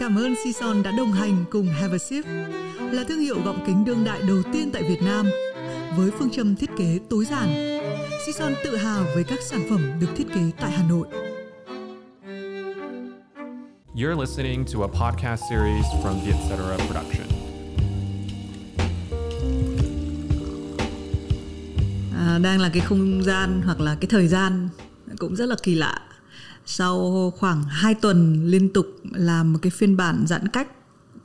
Cảm ơn Sison đã đồng hành cùng Have a Sip, là thương hiệu gọng kính đương đại đầu tiên tại Việt Nam. Với phương châm thiết kế tối giản, Sison tự hào với các sản phẩm được thiết kế tại Hà Nội. You're listening to a podcast series from the Etc. Production. À, đang là cái không gian hoặc là cái thời gian cũng rất là kỳ lạ sau khoảng 2 tuần liên tục làm một cái phiên bản giãn cách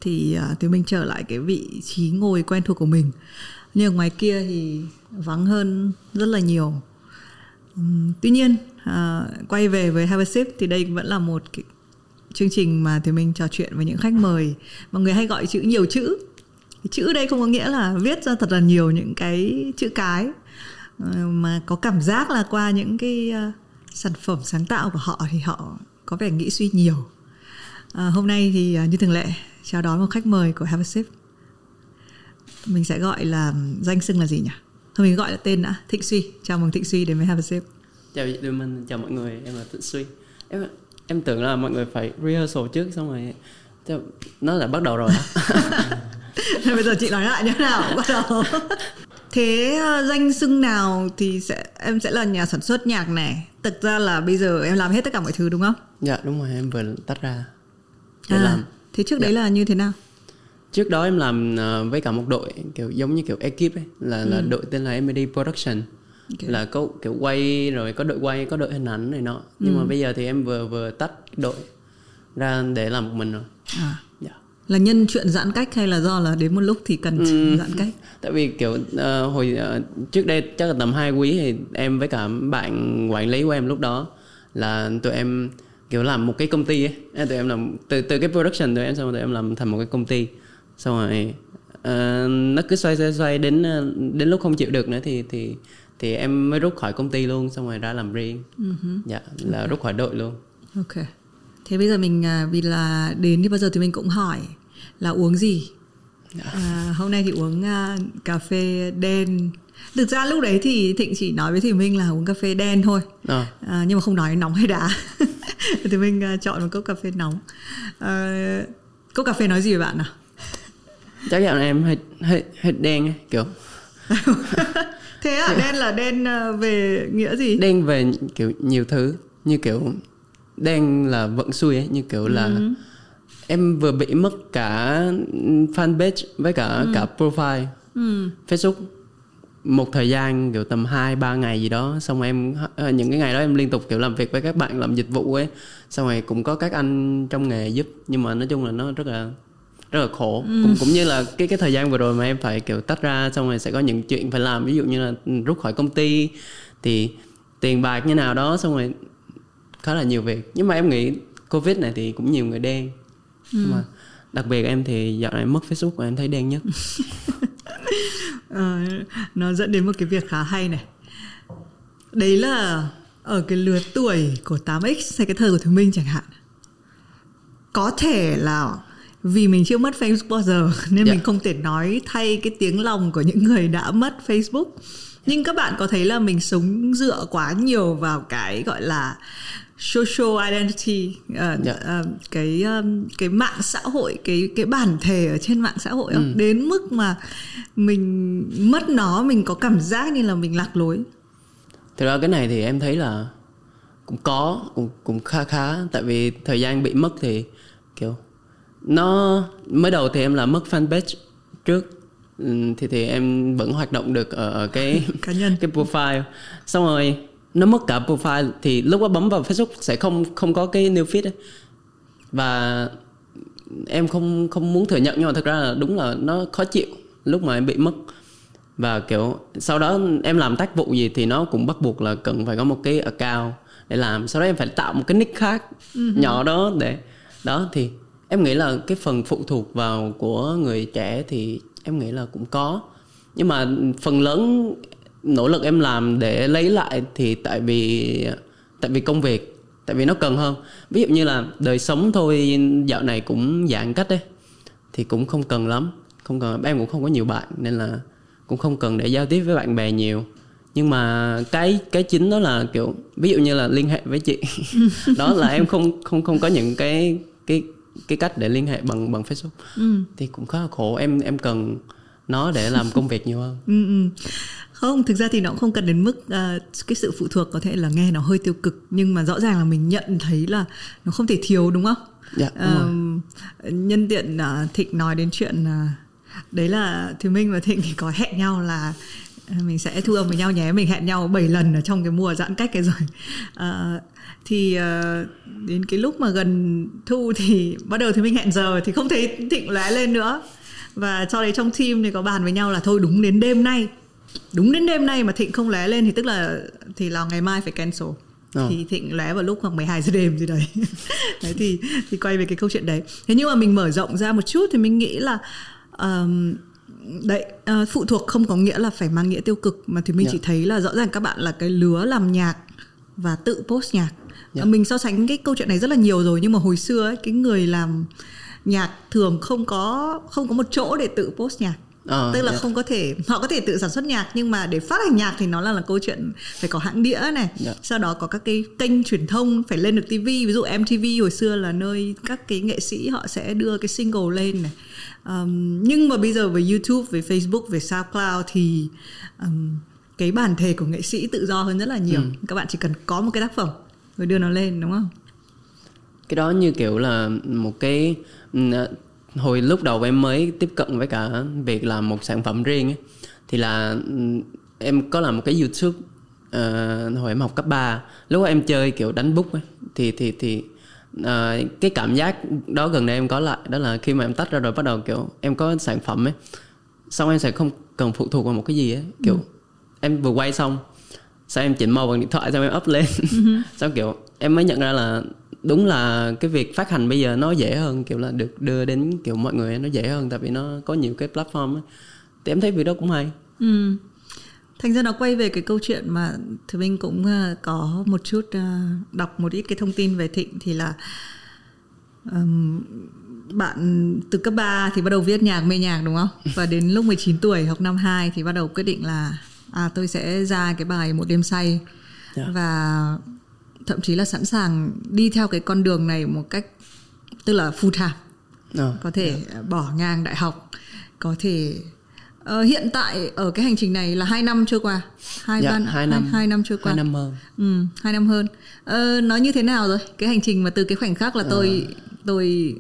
thì à, uh, thì mình trở lại cái vị trí ngồi quen thuộc của mình. Nhưng ở ngoài kia thì vắng hơn rất là nhiều. Um, tuy nhiên uh, quay về với Have a Sip thì đây vẫn là một cái chương trình mà thì mình trò chuyện với những khách mời. Mọi người hay gọi chữ nhiều chữ. Chữ đây không có nghĩa là viết ra thật là nhiều những cái chữ cái ờ, mà có cảm giác là qua những cái à, sản phẩm sáng tạo của họ thì họ có vẻ nghĩ suy nhiều. À, hôm nay thì uh, như thường lệ chào đón một khách mời của Have a Sip. Mình sẽ gọi là danh xưng là gì nhỉ? Thôi mình gọi là tên đã Thịnh Suy. Chào mừng Thịnh Suy đến với Have a Sip. Chào chị Minh chào mọi người em là Thịnh Suy. Em em tưởng là mọi người phải rehearsal trước xong rồi nó đã bắt đầu rồi bây giờ chị nói lại như thế nào? Bắt đầu thế uh, danh xưng nào thì sẽ em sẽ là nhà sản xuất nhạc này thực ra là bây giờ em làm hết tất cả mọi thứ đúng không dạ đúng rồi em vừa tách ra để à, làm thế trước dạ. đấy là như thế nào trước đó em làm uh, với cả một đội kiểu giống như kiểu ekip ấy là ừ. là đội tên là MD Production okay. là có kiểu quay rồi có đội quay có đội hình ảnh này nọ nhưng ừ. mà bây giờ thì em vừa vừa tách đội ra để làm một mình rồi à. dạ. Là nhân chuyện giãn cách hay là do là đến một lúc thì cần ừ. giãn cách tại vì kiểu uh, hồi uh, trước đây chắc là tầm hai quý thì em với cả bạn quản lý của em lúc đó là tụi em kiểu làm một cái công ty ấy tụi em làm từ từ cái production tụi em xong rồi tụi em làm thành một cái công ty xong rồi uh, nó cứ xoay xoay xoay đến đến lúc không chịu được nữa thì thì thì em mới rút khỏi công ty luôn xong rồi ra làm riêng uh-huh. dạ là okay. rút khỏi đội luôn ok thế bây giờ mình vì là đến đi bao giờ thì mình cũng hỏi là uống gì? À, hôm nay thì uống uh, cà phê đen. Thực ra lúc đấy thì thịnh chỉ nói với thì minh là uống cà phê đen thôi. À. À, nhưng mà không nói nóng hay đá thì minh uh, chọn một cốc cà phê nóng. À, cốc cà phê nói gì với bạn nào chắc chắn em hơi hơi hơi đen ấy, kiểu. Thế à đen là đen về nghĩa gì? Đen về kiểu nhiều thứ. Như kiểu đen là vận xuôi ấy như kiểu là ừ em vừa bị mất cả fanpage với cả ừ. cả profile ừ. Facebook một thời gian kiểu tầm 2 3 ngày gì đó xong em ờ, những cái ngày đó em liên tục kiểu làm việc với các bạn làm dịch vụ ấy xong rồi cũng có các anh trong nghề giúp nhưng mà nói chung là nó rất là rất là khổ ừ. cũng cũng như là cái cái thời gian vừa rồi mà em phải kiểu tách ra xong rồi sẽ có những chuyện phải làm ví dụ như là rút khỏi công ty thì tiền bạc như nào đó xong rồi khá là nhiều việc nhưng mà em nghĩ covid này thì cũng nhiều người đen ừ. mà đặc biệt em thì dạo này mất facebook và em thấy đen nhất à, nó dẫn đến một cái việc khá hay này đấy là ở cái lứa tuổi của 8x hay cái thời của thường minh chẳng hạn có thể là vì mình chưa mất Facebook bao giờ nên yeah. mình dạ. không thể nói thay cái tiếng lòng của những người đã mất Facebook nhưng các bạn có thấy là mình sống dựa quá nhiều vào cái gọi là social identity uh, yeah. uh, cái um, cái mạng xã hội cái cái bản thể ở trên mạng xã hội không? Ừ. đến mức mà mình mất nó mình có cảm giác như là mình lạc lối thực ra cái này thì em thấy là cũng có cũng cũng khá khá tại vì thời gian bị mất thì kiểu nó mới đầu thì em là mất fanpage trước thì thì em vẫn hoạt động được ở, cái cá nhân cái profile xong rồi nó mất cả profile thì lúc đó bấm vào Facebook sẽ không không có cái new feed ấy. và em không không muốn thừa nhận nhưng mà thật ra là đúng là nó khó chịu lúc mà em bị mất và kiểu sau đó em làm tác vụ gì thì nó cũng bắt buộc là cần phải có một cái account để làm sau đó em phải tạo một cái nick khác uh-huh. nhỏ đó để đó thì em nghĩ là cái phần phụ thuộc vào của người trẻ thì em nghĩ là cũng có. Nhưng mà phần lớn nỗ lực em làm để lấy lại thì tại vì tại vì công việc, tại vì nó cần hơn. Ví dụ như là đời sống thôi, dạo này cũng giãn cách đấy thì cũng không cần lắm. Không cần, em cũng không có nhiều bạn nên là cũng không cần để giao tiếp với bạn bè nhiều. Nhưng mà cái cái chính đó là kiểu, ví dụ như là liên hệ với chị. Đó là em không không không có những cái cái cái cách để liên hệ bằng bằng Facebook Ừ. thì cũng khá là khổ em em cần nó để làm công việc nhiều hơn Ừ, ừ. không thực ra thì nó cũng không cần đến mức à, cái sự phụ thuộc có thể là nghe nó hơi tiêu cực nhưng mà rõ ràng là mình nhận thấy là nó không thể thiếu đúng không dạ đúng. Ờm, nhân tiện à, thịnh nói đến chuyện à, đấy là thì minh và thịnh thì có hẹn nhau là mình sẽ thu âm với nhau nhé mình hẹn nhau 7 lần ở trong cái mùa giãn cách cái rồi à, thì à, đến cái lúc mà gần thu thì bắt đầu thì mình hẹn giờ thì không thấy thịnh lóe lên nữa. Và sau đấy trong team thì có bàn với nhau là thôi đúng đến đêm nay. Đúng đến đêm nay mà thịnh không lóe lên thì tức là thì là ngày mai phải cancel. Ờ. thì thịnh lóe vào lúc khoảng 12 giờ đêm gì đấy. Đấy thì thì quay về cái câu chuyện đấy. Thế nhưng mà mình mở rộng ra một chút thì mình nghĩ là ờm, đấy ờ, phụ thuộc không có nghĩa là phải mang nghĩa tiêu cực mà thì mình Dạ. chỉ thấy là rõ ràng các bạn là cái lứa làm nhạc và tự post nhạc Dạ. Ờ, mình so sánh cái câu chuyện này rất là nhiều rồi nhưng mà hồi xưa ấy, cái người làm nhạc thường không có không có một chỗ để tự post nhạc Ờ, tức là dạ. không có thể họ có thể tự sản xuất nhạc nhưng mà để phát hành nhạc thì nó là là câu chuyện phải có hãng đĩa này Dạ. sau đó có các cái kênh truyền thông phải lên được TV ví dụ MTV hồi xưa là nơi các cái nghệ sĩ họ sẽ đưa cái single lên này Ờm, nhưng mà bây giờ với YouTube với Facebook với SoundCloud thì ờm, cái bản thể của nghệ sĩ tự do hơn rất là nhiều các bạn chỉ cần có một cái tác phẩm rồi đưa nó lên đúng không? Cái đó như kiểu là một cái ờ, hồi lúc đầu em mới tiếp cận với cả việc làm một sản phẩm riêng ấy, thì là em có làm một cái YouTube ờ, hồi em học cấp 3 lúc đó em chơi kiểu đánh bút ấy, thì thì thì ờ, cái cảm giác đó gần đây em có lại đó là khi mà em tách ra rồi bắt đầu kiểu em có sản phẩm ấy xong em sẽ không cần phụ thuộc vào một cái gì ấy kiểu em vừa quay xong sao em chỉnh màu bằng điện thoại xong em up lên xong kiểu em mới nhận ra là đúng là cái việc phát hành bây giờ nó dễ hơn kiểu là được đưa đến kiểu mọi người nó dễ hơn tại vì nó có nhiều cái platform ấy. thì em thấy việc đó cũng hay Ừ. Thành ra nó quay về cái câu chuyện mà thì mình cũng ờ, có một chút ờ, đọc một ít cái thông tin về Thịnh thì là ừm, bạn từ cấp 3 thì bắt đầu viết nhạc mê nhạc đúng không? Và đến lúc 19 tuổi học năm 2 thì bắt đầu quyết định là à tôi sẽ ra cái bài một đêm say. Dạ. và thậm chí là sẵn sàng đi theo cái con đường này một cách tức là full time Ờ, có thể bỏ ngang đại học có thể ờ, hiện tại ở cái hành trình này là hai năm trôi qua. Hai dạ, ban hai năm hai, hai năm trôi qua. hai năm hơn. Ừ, hai năm hơn. Ờ, nó như thế nào rồi? Cái hành trình mà từ cái khoảnh khắc là tôi tôi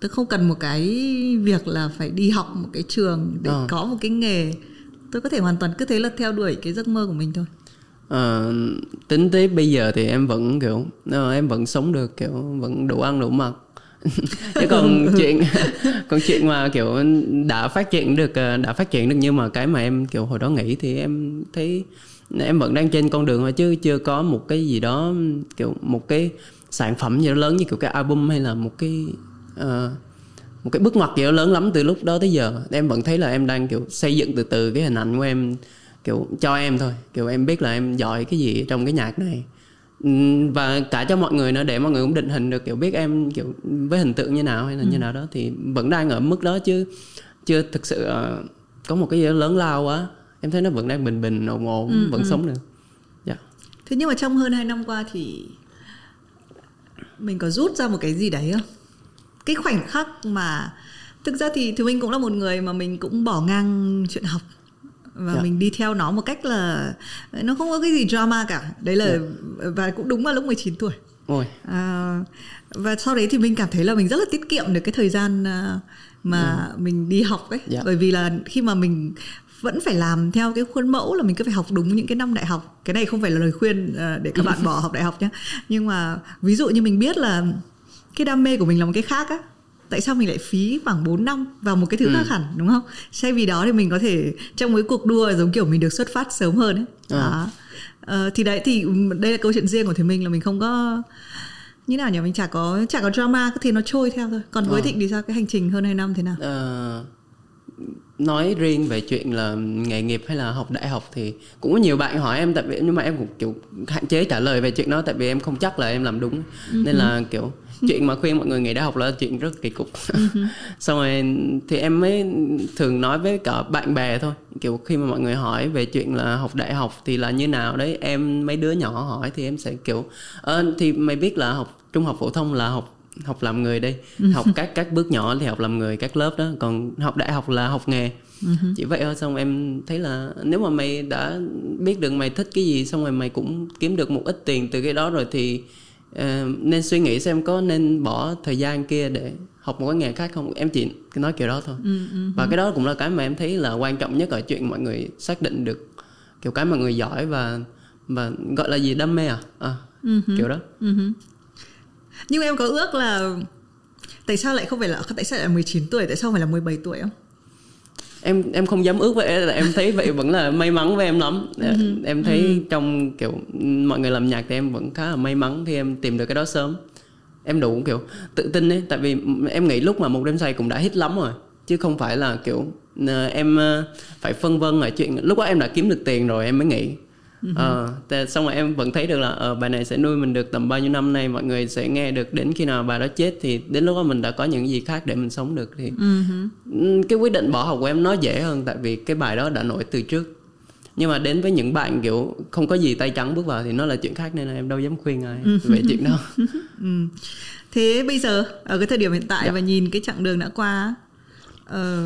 tôi không cần một cái việc là phải đi học một cái trường để Ờ. có một cái nghề tôi có thể hoàn toàn cứ thế là theo đuổi cái giấc mơ của mình thôi. Ờ, tính tới bây giờ thì em vẫn kiểu ờ, em vẫn sống được kiểu vẫn đủ ăn đủ mặc. Chứ còn chuyện còn chuyện mà kiểu đã phát triển được ờ, đã phát triển được nhưng mà cái mà em kiểu hồi đó nghĩ thì em thấy em vẫn đang trên con đường thôi chứ chưa có một cái gì đó kiểu một cái sản phẩm gì đó lớn như kiểu cái album hay là một cái ờ, một cái bước ngoặt gì đó lớn lắm từ lúc đó tới giờ. Em vẫn thấy là em đang kiểu xây dựng từ từ cái hình ảnh của em kiểu cho em thôi. Kiểu em biết là em giỏi cái gì trong cái nhạc này. Ừm, và cả cho mọi người nữa để mọi người cũng định hình được kiểu biết em kiểu với hình tượng như nào hay là như nào đó thì vẫn đang ở mức đó chứ chưa thực sự ờ, có một cái gì đó lớn lao quá. Em thấy nó vẫn đang bình bình ổn ổn vẫn sống được. Dạ. Thế nhưng mà trong hơn hai năm qua thì mình có rút ra một cái gì đấy không cái khoảnh khắc mà thực ra thì thì mình cũng là một người mà mình cũng bỏ ngang chuyện học và Dạ. mình đi theo nó một cách là nó không có cái gì drama cả. Đấy là và cũng đúng vào lúc 19 tuổi. Ôi. À, và sau đấy thì mình cảm thấy là mình rất là tiết kiệm được cái thời gian à, mà mình đi học ấy. Dạ. bởi vì là khi mà mình vẫn phải làm theo cái khuôn mẫu là mình cứ phải học đúng những cái năm đại học. Cái này không phải là lời khuyên à, để các bạn bỏ học đại học nhé nhưng mà ví dụ như mình biết là cái đam mê của mình là một cái khác á. Tại sao mình lại phí khoảng 4 năm vào một cái thứ Ừ. khác hẳn đúng không? Thay vì đó thì mình có thể trong mấy cuộc đua giống kiểu mình được xuất phát sớm hơn ấy. Đó. Ờ, thì đấy thì đây là câu chuyện riêng của thì mình là mình không có như nào nhỉ? Mình chả có chả có drama thế nó trôi theo thôi. Còn với Ờ. thịnh thì sao? Cái hành trình hơn hai năm thế nào? Ờ, nói riêng về chuyện là nghề nghiệp hay là học đại học thì cũng có nhiều bạn hỏi em tại vì nhưng mà em cũng kiểu hạn chế trả lời về chuyện đó tại vì em không chắc là em làm đúng. Nên là kiểu chuyện mà khuyên mọi người nghỉ đại học là chuyện rất kỳ cục. Xong rồi thì em mới thường nói với cả bạn bè thôi. Kiểu khi mà mọi người hỏi về chuyện là học đại học thì là như nào đấy em mấy đứa nhỏ hỏi thì em sẽ kiểu ờ, thì mày biết là học trung học phổ thông là học học làm người đi học các các bước nhỏ thì học làm người các lớp đó. Còn học đại học là học nghề. Chỉ vậy thôi xong em thấy là nếu mà mày đã biết được mày thích cái gì xong rồi mày cũng kiếm được một ít tiền từ cái đó rồi thì ờ, nên suy nghĩ xem có nên bỏ thời gian kia để học một cái nghề khác không? Em chỉ nói kiểu đó thôi. Và cái đó cũng là cái mà em thấy là quan trọng nhất ở chuyện mọi người xác định được kiểu cái mà người giỏi và và gọi là gì? Đam mê à, à kiểu đó. Nhưng em có ước là tại sao lại không phải là tại sao lại là 19 tuổi, tại sao phải là 17 tuổi không? Em em không dám ước vậy là em thấy vậy vẫn là may mắn với em lắm. Em thấy trong kiểu mọi người làm nhạc thì em vẫn khá là may mắn khi em tìm được cái đó sớm. Em đủ kiểu tự tin ấy tại vì em nghĩ lúc mà một đêm say cũng đã hit lắm rồi chứ không phải là kiểu em ờ, phải phân vân ở chuyện lúc đó em đã kiếm được tiền rồi em mới nghĩ Ờ, thế xong rồi em vẫn thấy được là ờ, bài này sẽ nuôi mình được tầm bao nhiêu năm nay mọi người sẽ nghe được đến khi nào bài đó chết thì đến lúc đó mình đã có những gì khác để mình sống được thì Ừm, cái quyết định bỏ học của em nó dễ hơn tại vì cái bài đó đã nổi từ trước nhưng mà đến với những bạn kiểu không có gì tay trắng bước vào thì nó là chuyện khác nên là em đâu dám khuyên ai về chuyện đó Ừ. Thế bây giờ ở cái thời điểm hiện tại Dạ. và nhìn cái chặng đường đã qua ờ,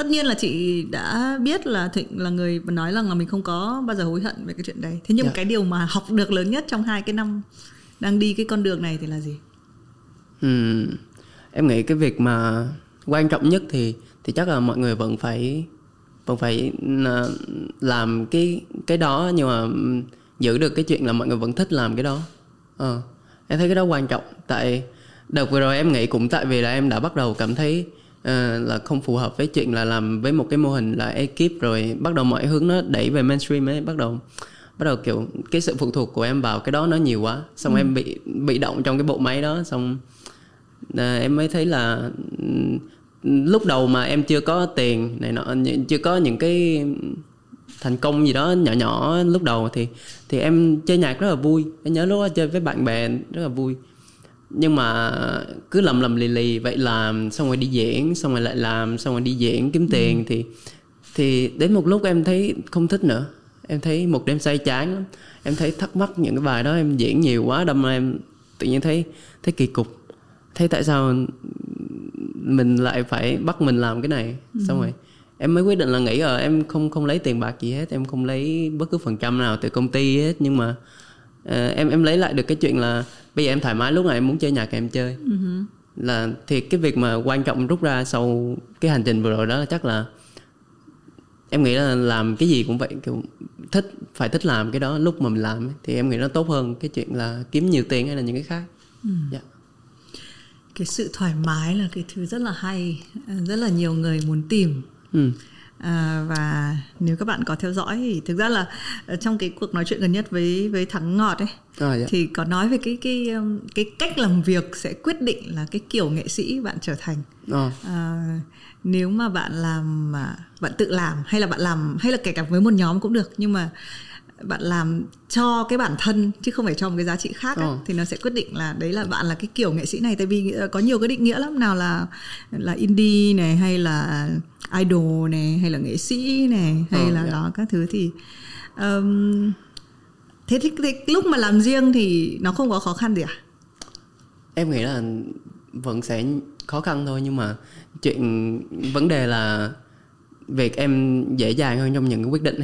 tất nhiên là chị đã biết là Thịnh là người nói rằng là mình không có bao giờ hối hận về cái chuyện đấy. Thế nhưng mà Dạ. cái điều mà học được lớn nhất trong hai cái năm đang đi cái con đường này thì là gì? Ừm, em nghĩ cái việc mà quan trọng nhất thì thì chắc là mọi người vẫn phải vẫn phải ờ, làm cái cái đó nhưng mà giữ được cái chuyện là mọi người vẫn thích làm cái đó ờ em thấy cái đó quan trọng tại đợt vừa rồi em nghĩ cũng tại vì là em đã bắt đầu cảm thấy ờ, là không phù hợp với chuyện là làm với một cái mô hình là ekip rồi bắt đầu mọi hướng nó đẩy về mainstream ấy bắt đầu bắt đầu kiểu cái sự phụ thuộc của em vào cái đó nó nhiều quá. Xong em bị bị động trong cái bộ máy đó xong à, em mới thấy là lúc đầu mà em chưa có tiền này nọ chưa có những cái thành công gì đó nhỏ nhỏ lúc đầu thì thì em chơi nhạc rất là vui. Em nhớ lúc đó chơi với bạn bè rất là vui nhưng mà cứ lầm lầm lì lì vậy làm xong rồi đi diễn xong rồi lại làm xong rồi đi diễn kiếm tiền thì thì đến một lúc em thấy không thích nữa. Em thấy một đêm say chán lắm. Em thấy thắc mắc những cái bài đó em diễn nhiều quá đâm ra em tự nhiên thấy thấy kỳ cục. Thấy tại sao mình lại phải bắt mình làm cái này? Xong rồi em mới quyết định là nghĩ ờ em không không lấy tiền bạc gì hết em không lấy bất cứ phần trăm nào từ công ty hết. Nhưng mà ờ, em em lấy lại được cái chuyện là bây giờ em thoải mái lúc nào em muốn chơi nhạc em chơi. Là thì cái việc mà quan trọng rút ra sau cái hành trình vừa rồi đó là chắc là em nghĩ là làm cái gì cũng vậy kiểu thích phải thích làm cái đó lúc mà mình làm ấy, thì em nghĩ nó tốt hơn cái chuyện là kiếm nhiều tiền hay là những cái khác. Dạ. Cái sự thoải mái là cái thứ rất là hay, rất là nhiều người muốn tìm. ừ. À, và nếu các bạn có theo dõi thì thực ra là ở trong cái cuộc nói chuyện gần nhất với với thắng ngọt ấy À, dạ. thì có nói về cái cái cái cách làm việc sẽ quyết định là cái kiểu nghệ sĩ bạn trở thành Ờ. à, nếu mà bạn làm mà bạn tự làm hay là bạn làm hay là kể cả với một nhóm cũng được nhưng mà bạn làm cho cái bản thân chứ không phải cho một cái giá trị khác ấy, Ờ. thì nó sẽ quyết định là đấy là bạn là cái kiểu nghệ sĩ này tại vì ờ, có nhiều cái định nghĩa lắm nào là là indie này hay là idol này hay là nghệ sĩ này hay Ờ, là dạ. đó các thứ thì um, thế thì, thì lúc mà làm riêng thì nó không có khó khăn gì à? Em nghĩ là vẫn sẽ khó khăn thôi nhưng mà chuyện vấn đề là việc em dễ dàng hơn trong những cái quyết định.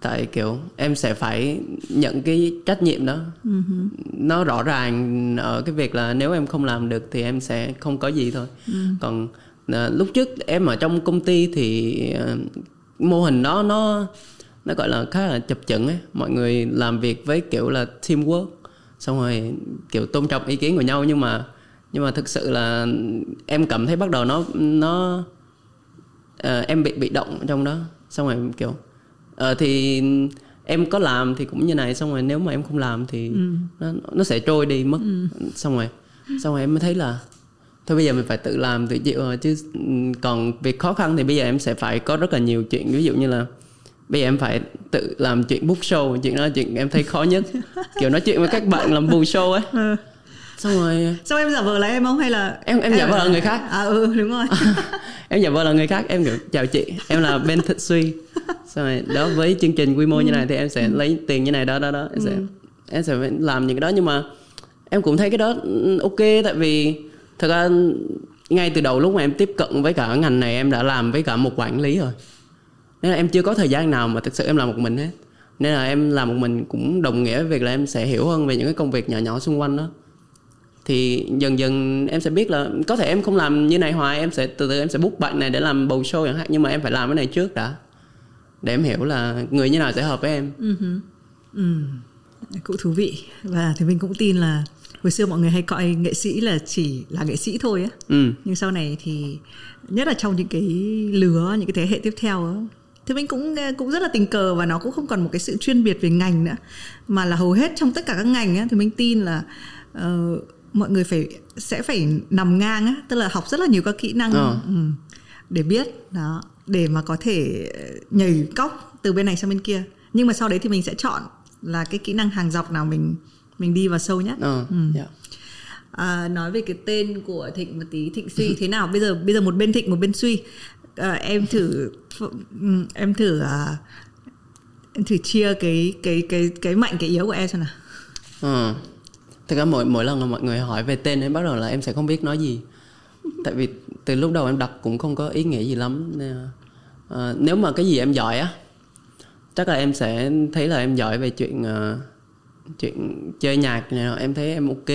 Tại kiểu em sẽ phải nhận cái trách nhiệm đó. Nó rõ ràng ở cái việc là nếu em không làm được thì em sẽ không có gì thôi. Còn à, lúc trước em ở trong công ty thì à, mô hình đó nó nó gọi là khá là chập chững ấy. Mọi người làm việc với kiểu là teamwork xong rồi kiểu tôn trọng ý kiến của nhau. Nhưng mà nhưng mà thực sự là em cảm thấy bắt đầu nó nó ờ, em bị bị động trong đó. Xong rồi kiểu ờ, thì em có làm thì cũng như này. Xong rồi nếu mà em không làm thì nó nó sẽ trôi đi mất. Xong rồi xong rồi em mới thấy là thôi bây giờ mình phải tự làm tự chịu rồi chứ ừ, còn việc khó khăn thì bây giờ em sẽ phải có rất là nhiều chuyện. Ví dụ như là bây giờ em phải tự làm chuyện book show chuyện đó là chuyện em thấy khó nhất. Kiểu nói chuyện với các bạn làm bù show ấy. Ừ. xong rồi Sao em giả vờ là em không hay là Em- em giả vờ là người khác. À ừ đúng rồi. em giả vờ là người khác em kiểu chào chị em là bên thịnh suy xong rồi đó với chương trình quy mô như này thì em sẽ lấy tiền như này đó đó đó em sẽ em sẽ làm những cái đó. Nhưng mà em cũng thấy cái đó ừ, ok tại vì thật ra, ngay từ đầu lúc mà em tiếp cận với cả ngành này, em đã làm với cả một quản lý rồi. Nên là em chưa có thời gian nào mà thực sự em làm một mình hết. Nên là em làm một mình cũng đồng nghĩa với việc là em sẽ hiểu hơn về những cái công việc nhỏ nhỏ xung quanh đó. Thì dần dần em sẽ biết là có thể em không làm như này hoài, em sẽ, từ từ em sẽ book bạn này để làm bầu show chẳng hạn, nhưng mà em phải làm cái này trước đã. Để em hiểu là người như nào sẽ hợp với em. Ừ. ừ. cũng thú vị. Và thì mình cũng tin là hồi xưa mọi người hay coi nghệ sĩ là chỉ là nghệ sĩ thôi á. Ừ. Nhưng sau này thì nhất là trong những cái lứa những cái thế hệ tiếp theo á thì mình cũng cũng rất là tình cờ và nó cũng không còn một cái sự chuyên biệt về ngành nữa. Mà là hầu hết trong tất cả các ngành á thì mình tin là ờ, mọi người phải sẽ phải nằm ngang á tức là học rất là nhiều các kỹ năng Ờ. ừ, để biết đó để mà có thể nhảy cóc từ bên này sang bên kia. Nhưng mà sau đấy thì mình sẽ chọn là cái kỹ năng hàng dọc nào mình mình đi vào sâu nhất ờ dạ. à, nói về cái tên của thịnh một tí thịnh suy thế nào bây giờ bây giờ một bên thịnh một bên suy à, em thử ừm, em thử à, em thử chia cái cái cái cái mạnh cái yếu của em xem nào Ờ. Thực ra mỗi mỗi lần mà mọi người hỏi về tên em bắt đầu là em sẽ không biết nói gì. Tại vì từ lúc đầu em đặt cũng không có ý nghĩa gì lắm. Nên là, ờ, nếu mà cái gì em giỏi á, chắc là em sẽ thấy là em giỏi về chuyện ờ, chuyện chơi nhạc này em thấy em ok.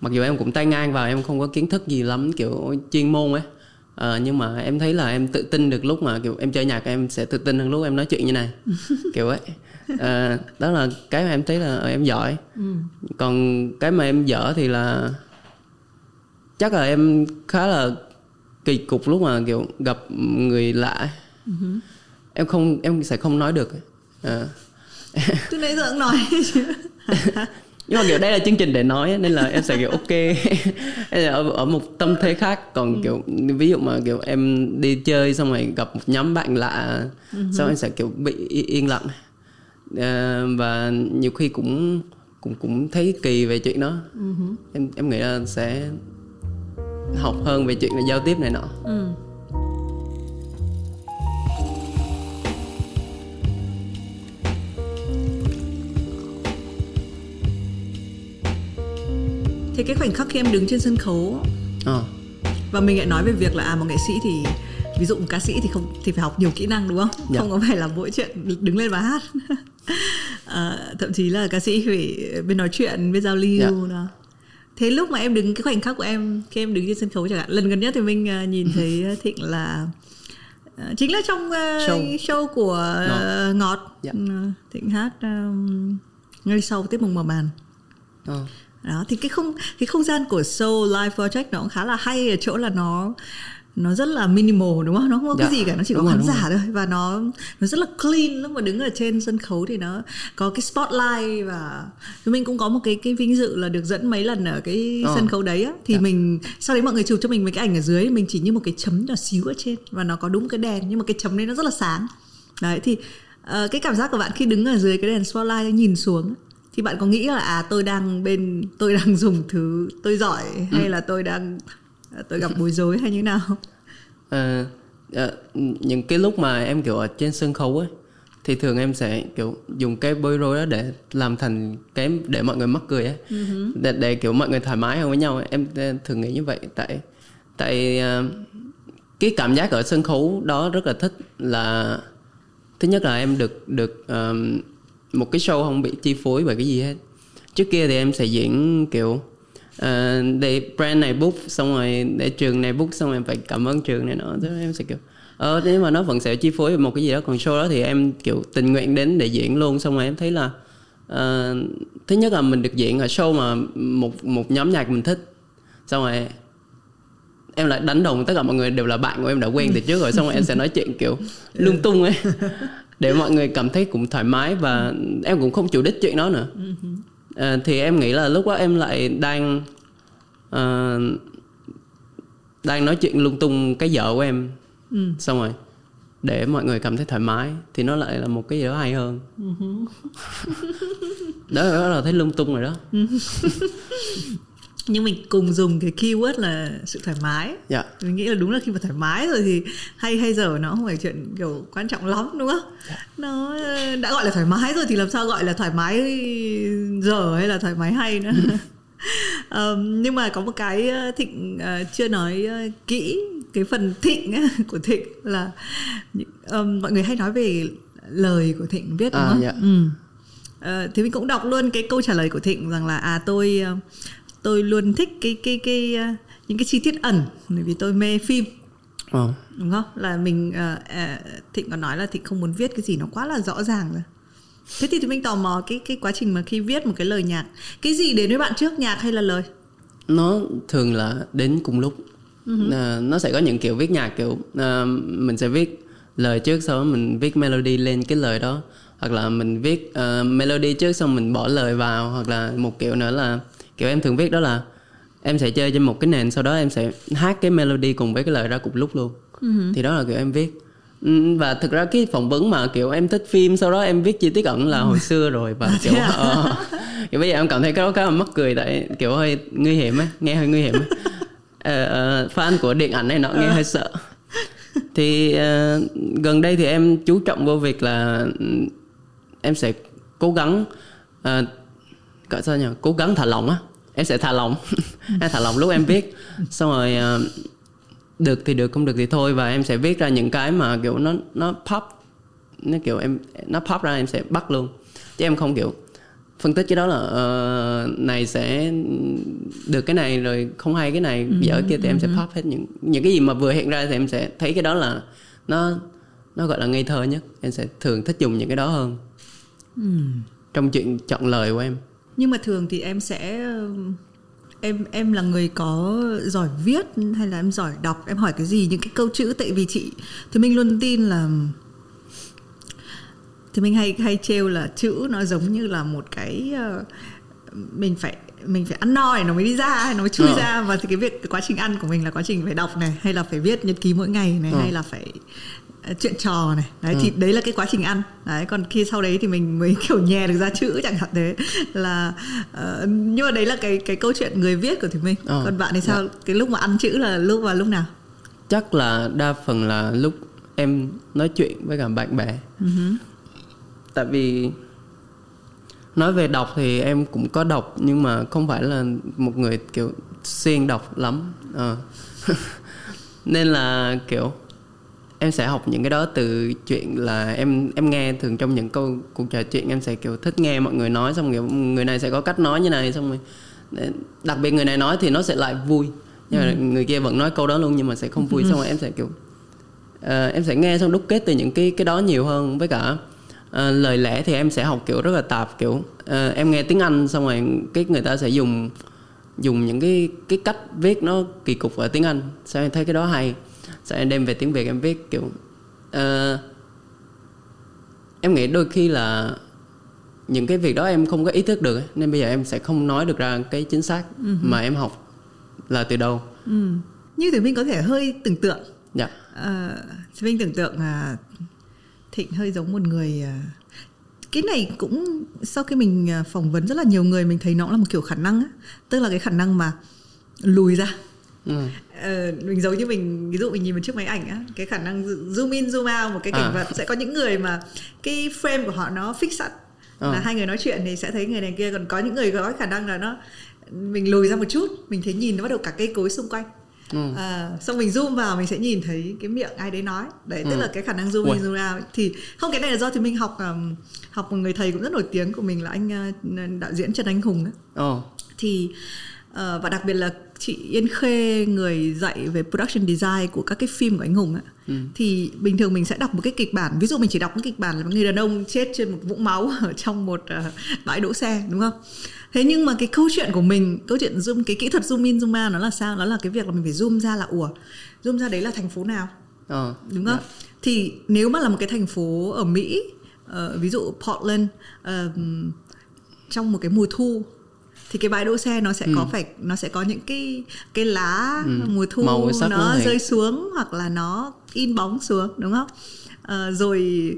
Mặc dù em cũng tay ngang vào em không có kiến thức gì lắm kiểu chuyên môn ấy. Ờ, nhưng mà em thấy là em tự tin được lúc mà kiểu em chơi nhạc em sẽ tự tin hơn lúc em nói chuyện như này kiểu ấy Ờ, đó là cái mà em thấy là em giỏi còn cái mà em dở thì là chắc là em khá là kỳ cục lúc mà kiểu gặp người lạ ấy. em không em sẽ không nói được Ờ. từ nãy giờ cũng nói nhưng mà kiểu đây là chương trình để nói nên là em sẽ kiểu ok. Em ở, ở một tâm thế khác còn kiểu ví dụ mà kiểu em đi chơi xong rồi gặp một nhóm bạn lạ xong em sẽ kiểu bị yên lặng. Ờ, và nhiều khi cũng cũng cũng thấy kỳ về chuyện đó. Em em nghĩ là sẽ học hơn về chuyện là giao tiếp này nọ thì cái khoảnh khắc khi em đứng trên sân khấu Ờ. và mình lại nói về việc là à một nghệ sĩ thì ví dụ một ca sĩ thì không thì phải học nhiều kỹ năng đúng không Dạ. không có phải là mỗi chuyện đứng lên và hát à, thậm chí là ca sĩ phải biết nói chuyện biết giao lưu Dạ. đó thế lúc mà em đứng cái khoảnh khắc của em khi em đứng trên sân khấu chẳng hạn lần gần nhất thì mình à, nhìn thấy thịnh là à, chính là trong à, Show. show của à, ngọt Dạ. Ừ, thịnh hát um, ngay sau tiết mục mở màn Ờ. đó thì cái không cái không gian của show live project nó cũng khá là hay ở chỗ là nó nó rất là minimal đúng không? Nó không có Dạ, cái gì cả nó chỉ có rồi, khán giả thôi và nó nó rất là clean. Lúc mà đứng ở trên sân khấu thì nó có cái spotlight và chúng mình cũng có một cái cái vinh dự là được dẫn mấy lần ở cái Ờ. sân khấu đấy á. Thì Dạ. mình sau đấy mọi người chụp cho mình mấy cái ảnh ở dưới mình chỉ như một cái chấm nhỏ xíu ở trên và nó có đúng cái đèn nhưng mà cái chấm đấy nó rất là sáng. Đấy thì ờ, cái cảm giác của bạn khi đứng ở dưới cái đèn spotlight nhìn xuống thì bạn có nghĩ là à tôi đang bên tôi đang dùng thứ tôi giỏi Ừ. hay là tôi đang tôi gặp bối rối hay như nào Ờ, ờ, những cái lúc mà em kiểu ở trên sân khấu ấy thì thường em sẽ kiểu dùng cái bối rối đó để làm thành cái để mọi người mắc cười ấy để, để kiểu mọi người thoải mái hơn với nhau ấy. em thường nghĩ như vậy tại tại ờ, cái cảm giác ở sân khấu đó rất là thích là thứ nhất là em được được ờm, một cái show không bị chi phối bởi cái gì hết. Trước kia thì em sẽ diễn kiểu uh, để brand này book xong rồi để trường này book xong rồi em phải cảm ơn trường này nọ thế em sẽ kiểu ờ nhưng mà nó vẫn sẽ chi phối một cái gì đó. Còn show đó thì em kiểu tình nguyện đến để diễn luôn xong rồi em thấy là uh, thứ nhất là mình được diễn ở show mà một một nhóm nhạc mình thích. Xong rồi em lại đánh đồng tất cả mọi người đều là bạn của em đã quen từ trước rồi xong rồi em sẽ nói chuyện kiểu lung tung ấy. để mọi người cảm thấy cũng thoải mái và em cũng không chủ đích chuyện đó nữa. Ờ, thì em nghĩ là lúc đó em lại đang ờ, đang nói chuyện lung tung cái vợ của em. Xong rồi để mọi người cảm thấy thoải mái thì nó lại là một cái gì đó hay hơn. Đó, đó là thấy lung tung rồi đó nhưng mình cùng dùng cái keyword là sự thoải mái. Dạ. Mình nghĩ là đúng là khi mà thoải mái rồi thì hay hay giờ nó không phải chuyện kiểu quan trọng lắm đúng không? Nó ờ, đã gọi là thoải mái rồi thì làm sao gọi là thoải mái giờ hay là thoải mái hay nữa? Um, nhưng mà có một cái ờ, thịnh uh, chưa nói uh, kỹ cái phần thịnh của thịnh là um, mọi người hay nói về lời của thịnh viết đúng À, không? dạ. ừ. Ờ, thì mình cũng đọc luôn cái câu trả lời của thịnh rằng là à tôi ờ, tôi luôn thích cái cái cái ờ, những cái chi tiết ẩn bởi vì tôi mê phim. Ờ. đúng không? Là mình ờ, thịnh còn nói là thịnh không muốn viết cái gì nó quá là rõ ràng rồi. Thế thì, thì mình tò mò cái cái quá trình mà khi viết một cái lời nhạc cái gì đến với bạn trước nhạc hay là lời? Nó thường là đến cùng lúc. À, nó sẽ có những kiểu viết nhạc kiểu à, mình sẽ viết lời trước sau đó mình viết melody lên cái lời đó. Hoặc là mình viết à, melody trước xong mình bỏ lời vào hoặc là một kiểu nữa là kiểu em thường viết đó là em sẽ chơi trên một cái nền sau đó em sẽ hát cái melody cùng với cái lời ra cùng lúc luôn. Thì đó là kiểu em viết. Ừ, và thực ra cái phỏng vấn mà kiểu em thích phim sau đó em viết chi tiết ẩn là hồi xưa rồi và kiểu ờ, kiểu bây giờ em cảm thấy cái đó khá là mắc cười tại kiểu hơi nguy hiểm ấy nghe hơi nguy hiểm ấy. Ờ, fan của điện ảnh này nó nghe hơi sợ. Thì ờ, gần đây thì em chú trọng vô việc là ừ, em sẽ cố gắng uh, gọi sao nhỉ? Cố gắng thả lỏng á. Em sẽ thả lỏng. Em thả lỏng lúc em viết. Xong rồi ờ, được thì được không được thì thôi. Và em sẽ viết ra những cái mà kiểu nó nó pop. Nó kiểu em nó pop ra em sẽ bắt luôn. Chứ em không kiểu phân tích cái đó là ờ, này sẽ được cái này rồi không hay cái này dở kia thì em sẽ pop hết những những cái gì mà vừa hiện ra thì em sẽ thấy cái đó là nó nó gọi là ngây thơ nhất. Em sẽ thường thích dùng những cái đó hơn. Trong chuyện chọn lời của em nhưng mà thường thì em sẽ em em là người có giỏi viết hay là em giỏi đọc em hỏi cái gì những cái câu chữ tại vì chị thì mình luôn tin là thì mình hay hay trêu là chữ nó giống như là một cái ờ, mình phải mình phải ăn no để nó mới đi ra nó mới chui Ờ. ra và thì cái việc cái quá trình ăn của mình là quá trình phải đọc này hay là phải viết nhật ký mỗi ngày này Ờ. hay là phải chuyện trò này. Đấy thì đấy là cái quá trình ăn. Đấy còn khi sau đấy thì mình mới kiểu nhè được ra chữ chẳng hạn thế. Là ờ, nhưng mà đấy là cái cái câu chuyện người viết của thì mình Ờ, còn bạn thì sao? cái lúc mà ăn chữ là lúc vào lúc nào? Chắc là đa phần là lúc em nói chuyện với cả bạn bè. Tại vì nói về đọc thì em cũng có đọc nhưng mà không phải là một người kiểu xuyên đọc lắm. Ờ. nên là kiểu em sẽ học những cái đó từ chuyện là em em nghe thường trong những câu cuộc trò chuyện em sẽ kiểu thích nghe mọi người nói xong kiểu người này sẽ có cách nói như này xong rồi đặc biệt người này nói thì nó sẽ lại vui. Nhưng mà người kia vẫn nói câu đó luôn nhưng mà sẽ không vui xong rồi em sẽ kiểu Ờ, em sẽ nghe xong đúc kết từ những cái cái đó nhiều hơn. Với cả ờ, lời lẽ thì em sẽ học kiểu rất là tạp kiểu ờ, em nghe tiếng Anh xong rồi cái người ta sẽ dùng dùng những cái cái cách viết nó kỳ cục ở tiếng Anh. Sao em thấy cái đó hay sao em đem về tiếng Việt em viết kiểu ờ, em nghĩ đôi khi là những cái việc đó em không có ý thức được nên bây giờ em sẽ không nói được ra cái chính xác mà em học là từ đâu. Ừ. như thì mình có thể hơi tưởng tượng. Dạ. Ờ, thì mình tưởng tượng là Thịnh hơi giống một người à, cái này cũng sau khi mình phỏng vấn rất là nhiều người mình thấy nó là một kiểu khả năng á. Tức là cái khả năng mà lùi ra ừ. Ờ, mình giống như mình ví dụ mình nhìn một chiếc máy ảnh á cái khả năng zoom in zoom out một cái cảnh À. vật sẽ có những người mà cái frame của họ nó fix sẵn Ờ. là hai người nói chuyện thì sẽ thấy người này kia còn có những người có khả năng là nó mình lùi ra một chút mình thấy nhìn nó bắt đầu cả cây cối xung quanh Ừ. à, xong mình zoom vào mình sẽ nhìn thấy cái miệng ai đấy nói đấy tức Ừ. là cái khả năng zoom in zoom out thì không cái này là do thì mình học um, học một người thầy cũng rất nổi tiếng của mình là anh uh, đạo diễn Trần Anh Hùng á Ồ. thì ờ, và đặc biệt là chị Yên Khê người dạy về production design của các cái phim của anh Hùng ạ. Thì bình thường mình sẽ đọc một cái kịch bản ví dụ mình chỉ đọc một kịch bản là người đàn ông chết trên một vũng máu ở trong một ờ, bãi đỗ xe đúng không? Thế nhưng mà cái câu chuyện của mình câu chuyện zoom cái kỹ thuật zoom in zoom out nó là sao? Nó là cái việc là mình phải zoom ra là ủa zoom ra đấy là thành phố nào? Ờ. đúng không? Thì nếu mà là một cái thành phố ở Mỹ, ờ, ví dụ Portland ờ, trong một cái mùa thu thì cái bãi đỗ xe nó sẽ có phải nó sẽ có những cái cái lá mùa thu Màu nó rơi xuống hoặc là nó in bóng xuống đúng không? Ờ, rồi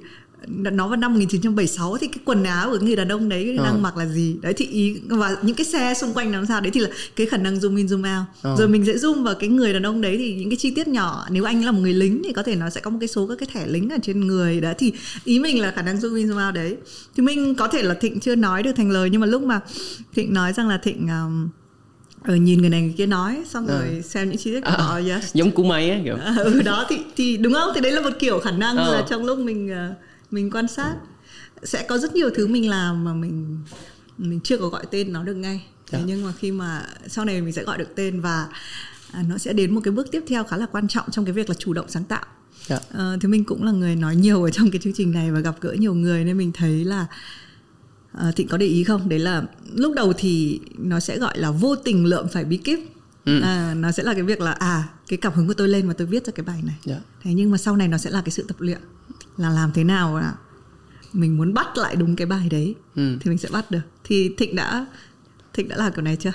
nó vào năm 1976 thì cái quần áo của người đàn ông đấy Ờ. đang mặc là gì đấy thì ý và những cái xe xung quanh nó làm sao đấy thì là cái khả năng zoom in zoom out Ờ. rồi mình sẽ zoom vào cái người đàn ông đấy thì những cái chi tiết nhỏ nếu anh là một người lính thì có thể nó sẽ có một cái số các cái thẻ lính ở trên người đó thì ý mình là khả năng zoom in zoom out đấy thì mình có thể là thịnh chưa nói được thành lời nhưng mà lúc mà thịnh nói rằng là thịnh um, ở nhìn người này người kia nói xong Ờ. rồi xem những chi tiết của À, họ yes giống cú máy á kiểu À, ừ đó thì thì đúng không thì đấy là một kiểu khả năng Ờ. là trong lúc mình ờ, mình quan sát sẽ có rất nhiều thứ mình làm mà mình mình chưa có gọi tên nó được ngay thế Dạ. nhưng mà khi mà sau này mình sẽ gọi được tên và à, nó sẽ đến một cái bước tiếp theo khá là quan trọng trong cái việc là chủ động sáng tạo dạ. Ờ, thì mình cũng là người nói nhiều ở trong cái chương trình này và gặp gỡ nhiều người nên mình thấy là uh, Thịnh có để ý không đấy là lúc đầu thì nó sẽ gọi là vô tình lượm phải bí kíp Ừ. à, nó sẽ là cái việc là à cái cảm hứng của tôi lên và tôi viết ra cái bài này Dạ. thế nhưng mà sau này nó sẽ là cái sự tập luyện là làm thế nào là mình muốn bắt lại đúng cái bài đấy Ừ. thì mình sẽ bắt được. Thì Thịnh đã Thịnh đã làm kiểu này chưa?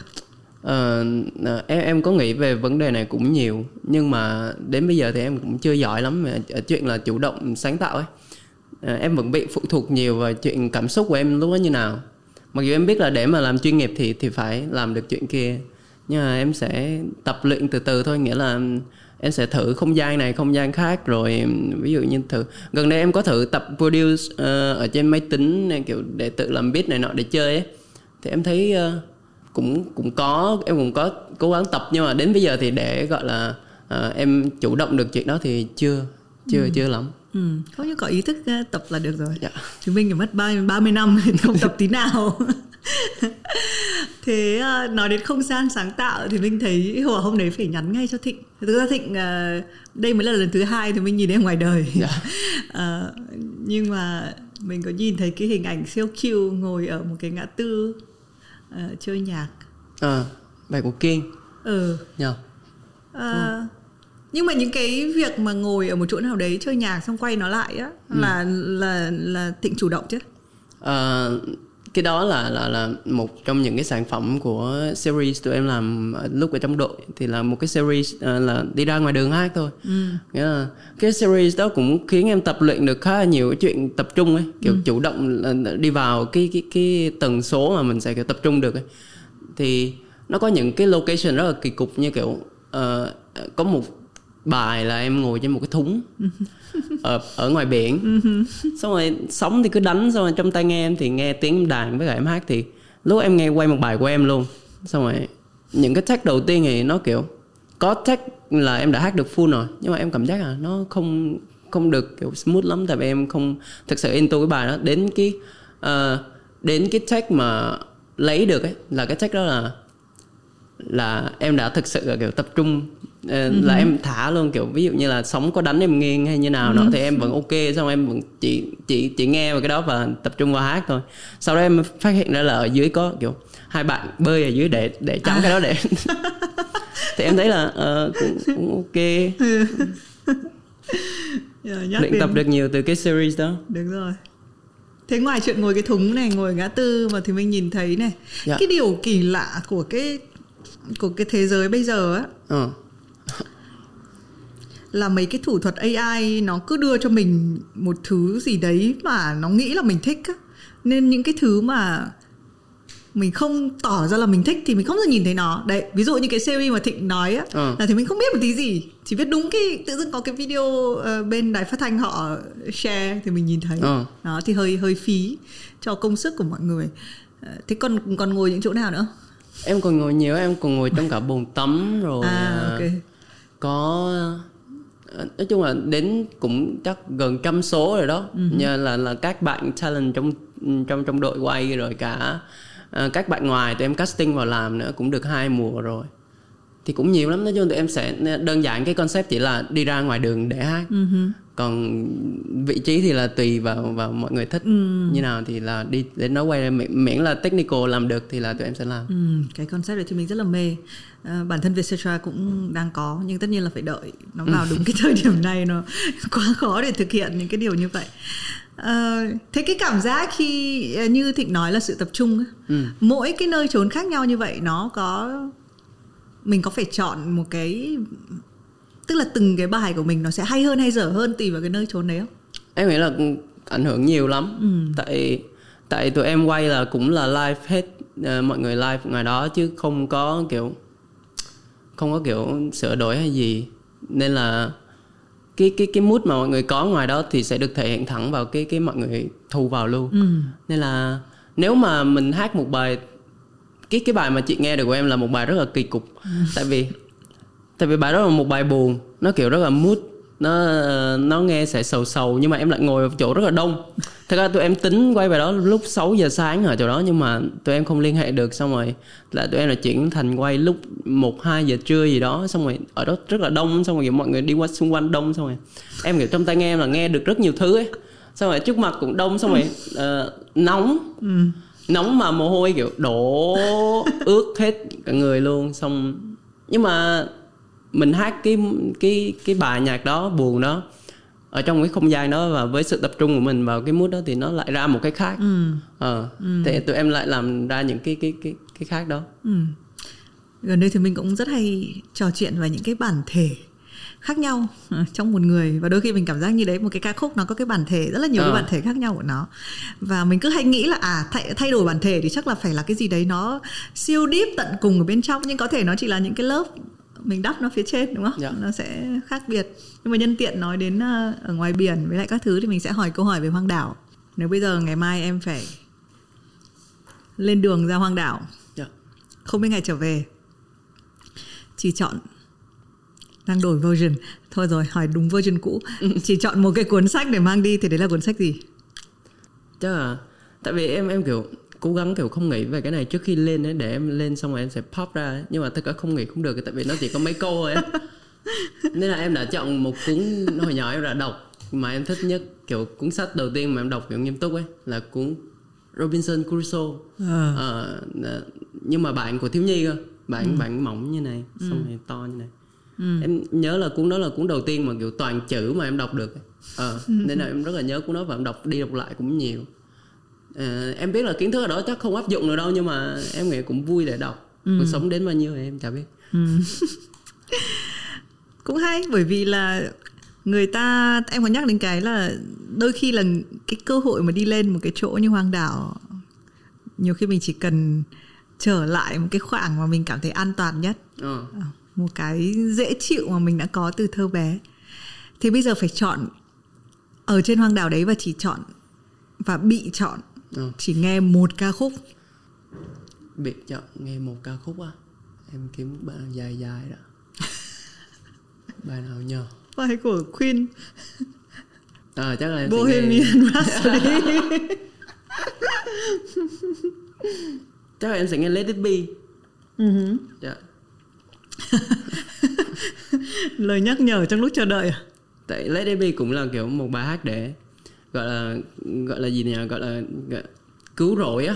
Ờ, ờ, em em có nghĩ về vấn đề này cũng nhiều nhưng mà đến bây giờ thì em cũng chưa giỏi lắm về ở chuyện là chủ động sáng tạo ấy. Ờ, em vẫn bị phụ thuộc nhiều vào chuyện cảm xúc của em lúc đó như nào. Mặc dù em biết là để mà làm chuyên nghiệp thì thì phải làm được chuyện kia nhưng mà em sẽ tập luyện từ từ thôi nghĩa là em sẽ thử không gian này không gian khác rồi ví dụ như thử. Gần đây em có thử tập produce ờ, ở trên máy tính này, kiểu để tự làm beat này nọ để chơi ấy. Thì em thấy ờ, cũng cũng có em cũng có cố gắng tập nhưng mà đến bây giờ thì để gọi là ờ, em chủ động được chuyện đó thì chưa chưa chưa lắm. Ừ. không như có ý thức tập là được rồi. Dạ. chúng mình phải mất 30, 30 năm không tập tí nào thế ờ, nói đến không gian sáng tạo thì mình thấy hồi hôm đấy phải nhắn ngay cho thịnh. Thực ra thịnh ờ, đây mới là lần thứ hai thì mình nhìn em ngoài đời. Dạ. Ờ, nhưng mà mình có nhìn thấy cái hình ảnh siêu cute ngồi ở một cái ngã tư ờ, chơi nhạc. Ờ, bài của Kiên ừ. Nhờ. Ờ, nhưng mà những cái việc mà ngồi ở một chỗ nào đấy chơi nhạc xong quay nó lại á là là là thịnh chủ động chứ? Ờ, cái đó là là là một trong những cái sản phẩm của series tụi em làm lúc ở trong đội. Thì là một cái series ờ, là đi ra ngoài đường hát thôi. Nghĩa là cái series đó cũng khiến em tập luyện được khá là nhiều cái chuyện tập trung ấy. Kiểu chủ động đi vào cái cái cái tần số mà mình sẽ kiểu tập trung được ấy. Thì nó có những cái location rất là kỳ cục như kiểu ờ, có một bài là em ngồi trên một cái thúng ở ở ngoài biển. Xong rồi sóng thì cứ đánh xong rồi trong tai nghe em thì nghe tiếng đàn với cả em hát thì lúc em nghe quay một bài của em luôn. Xong rồi những cái tag đầu tiên thì nó kiểu có tag là em đã hát được full rồi nhưng mà em cảm giác là nó không không được kiểu smooth lắm tại vì em không thực sự into cái bài đó. Đến cái uh, đến cái tag mà lấy được ấy là cái tag đó là là em đã thực sự là kiểu tập trung là em thả luôn kiểu ví dụ như là sóng có đánh em nghiêng hay như nào đó thì em vẫn ok xong em vẫn chỉ chỉ chỉ nghe vào cái đó và tập trung vào hát thôi. Sau đó em phát hiện ra là ở dưới có kiểu hai bạn bơi ở dưới để để chấm cái đó để thì em thấy là ờ, cũng, cũng ok. Ờ, nhắc luyện đến- tập được nhiều từ cái series đó. Đúng rồi. Thế ngoài chuyện ngồi cái thúng này, ngồi ngã tư mà thì mình nhìn thấy này, Dạ. cái điều kỳ lạ của cái của cái thế giới bây giờ á ờ là mấy cái thủ thuật AI nó cứ đưa cho mình một thứ gì đấy mà nó nghĩ là mình thích á. Nên những cái thứ mà mình không tỏ ra là mình thích thì mình không bao giờ nhìn thấy nó đấy ví dụ như cái series mà thịnh nói á Ờ. là thì mình không biết một tí gì chỉ biết đúng cái tự dưng có cái video ờ, bên đài phát thanh họ share thì mình nhìn thấy Ờ. đó thì hơi hơi phí cho công sức của mọi người thế còn còn ngồi những chỗ nào nữa em còn ngồi nhiều em còn ngồi trong cả bồn tắm rồi à ờ, ok có nói chung là đến cũng chắc gần trăm số rồi đó. Như là là các bạn talent trong trong trong đội quay rồi cả ờ, các bạn ngoài tụi em casting vào làm nữa cũng được hai mùa rồi. Thì cũng nhiều lắm nói chung tụi em sẽ đơn giản cái concept chỉ là đi ra ngoài đường để hát còn vị trí thì là tùy vào vào mọi người thích. Như nào thì là đi đến đó quay ra miễn, miễn là technical làm được thì là tụi em sẽ làm. Ừ, cái concept đấy thì mình rất là mê. À, bản thân Vietcetera cũng đang có nhưng tất nhiên là phải đợi nó vào đúng cái thời điểm này nó quá khó để thực hiện những cái điều như vậy. À, thế cái cảm giác khi ờ, như thịnh nói là sự tập trung Ừ. mỗi cái nơi trốn khác nhau như vậy nó có mình có phải chọn một cái tức là từng cái bài của mình nó sẽ hay hơn hay dở hơn tùy vào cái nơi trốn đấy không? Em nghĩ là ảnh hưởng nhiều lắm. Tại tại tụi em quay là cũng là live hết ờ, mọi người live ngoài đó chứ không có kiểu không có kiểu sửa đổi hay gì. Nên là cái cái cái mood mà mọi người có ngoài đó thì sẽ được thể hiện thẳng vào cái cái mọi người thu vào luôn. Nên là nếu mà mình hát một bài cái cái bài mà chị nghe được của em là một bài rất là kỳ cục. Tại vì tại vì bài đó là một bài buồn. Nó kiểu rất là mood. Nó nó nghe sẽ sầu sầu nhưng mà em lại ngồi ở chỗ rất là đông. Thật ra tụi em tính quay bài đó lúc 6 giờ sáng ở chỗ đó nhưng mà tụi em không liên hệ được. Xong rồi là tụi em là chuyển thành quay lúc một hai giờ trưa gì đó. Xong rồi ở đó rất là đông. Xong rồi kiểu mọi người đi qua xung quanh đông. Xong rồi em kiểu trong tai nghe em là nghe được rất nhiều thứ ấy. Xong rồi trước mặt cũng đông. Xong rồi uh, nóng. Nóng mà mồ hôi kiểu đổ ướt hết cả người luôn. Xong nhưng mà mình hát cái cái cái bài nhạc đó buồn đó ở trong cái không gian đó và với sự tập trung của mình vào cái mood đó thì nó lại ra một cái khác. Ờ thì tụi em lại làm ra những cái cái cái cái khác đó. Gần đây thì mình cũng rất hay trò chuyện về những cái bản thể khác nhau ờ, trong một người. Và đôi khi mình cảm giác như đấy một cái ca khúc nó có cái bản thể rất là nhiều Ờ. cái bản thể khác nhau của nó. Và mình cứ hay nghĩ là à thay, thay đổi bản thể thì chắc là phải là cái gì đấy nó siêu deep tận cùng ở bên trong. Nhưng có thể nó chỉ là những cái lớp mình đắp nó phía trên đúng không? Dạ. nó sẽ khác biệt. Nhưng mà nhân tiện nói đến ờ, ở ngoài biển với lại các thứ thì mình sẽ hỏi câu hỏi về hoang đảo. Nếu bây giờ ngày mai em phải lên đường ra hoang đảo Dạ. không biết ngày trở về chỉ chọn đang đổi version. Thôi rồi hỏi đúng version cũ. Chỉ chọn một cái cuốn sách để mang đi thì đấy là cuốn sách gì? Chắc là tại vì em em kiểu cố gắng kiểu không nghĩ về cái này trước khi lên ấy để em lên xong rồi em sẽ pop ra ấy. nhưng mà tất cả không nghĩ không được tại vì nó chỉ có mấy câu thôi ấy. nên là em đã chọn một cuốn hồi nhỏ em đã đọc mà em thích nhất kiểu cuốn sách đầu tiên mà em đọc kiểu nghiêm túc ấy là cuốn Robinson Crusoe. Ờ, ờ, nhưng mà bạn của thiếu nhi cơ bạn bạn mỏng như này xong rồi to như này. Em nhớ là cuốn đó là cuốn đầu tiên mà kiểu toàn chữ mà em đọc được ờ, nên là em rất là nhớ cuốn đó và em đọc đi đọc lại cũng nhiều Ờ, em biết là kiến thức ở đó chắc không áp dụng được đâu nhưng mà em nghĩ cũng vui để đọc. Cuộc sống đến bao nhiêu thì em chả biết. Cũng hay bởi vì là người ta em có nhắc đến cái là đôi khi là cái cơ hội mà đi lên một cái chỗ như hoang đảo nhiều khi mình chỉ cần trở lại một cái khoảng mà mình cảm thấy an toàn nhất. Ờ, một cái dễ chịu mà mình đã có từ thơ bé. Thì bây giờ phải chọn ở trên hoang đảo đấy và chỉ chọn và bị chọn ờ. chỉ nghe một ca khúc. Bị chọn nghe một ca khúc á. Em kiếm bài dài dài đó. Bài nào nhờ? Vai của Queen. Ờ chắc là em Bohemian Rhapsody. Chắc là em sẽ nghe Let It Be. Ừ dạ. lời nhắc nhở trong lúc chờ đợi à? tại Let It Be cũng là kiểu một bài hát để gọi là gọi là gì nhỉ gọi là gọi, cứu rỗi á.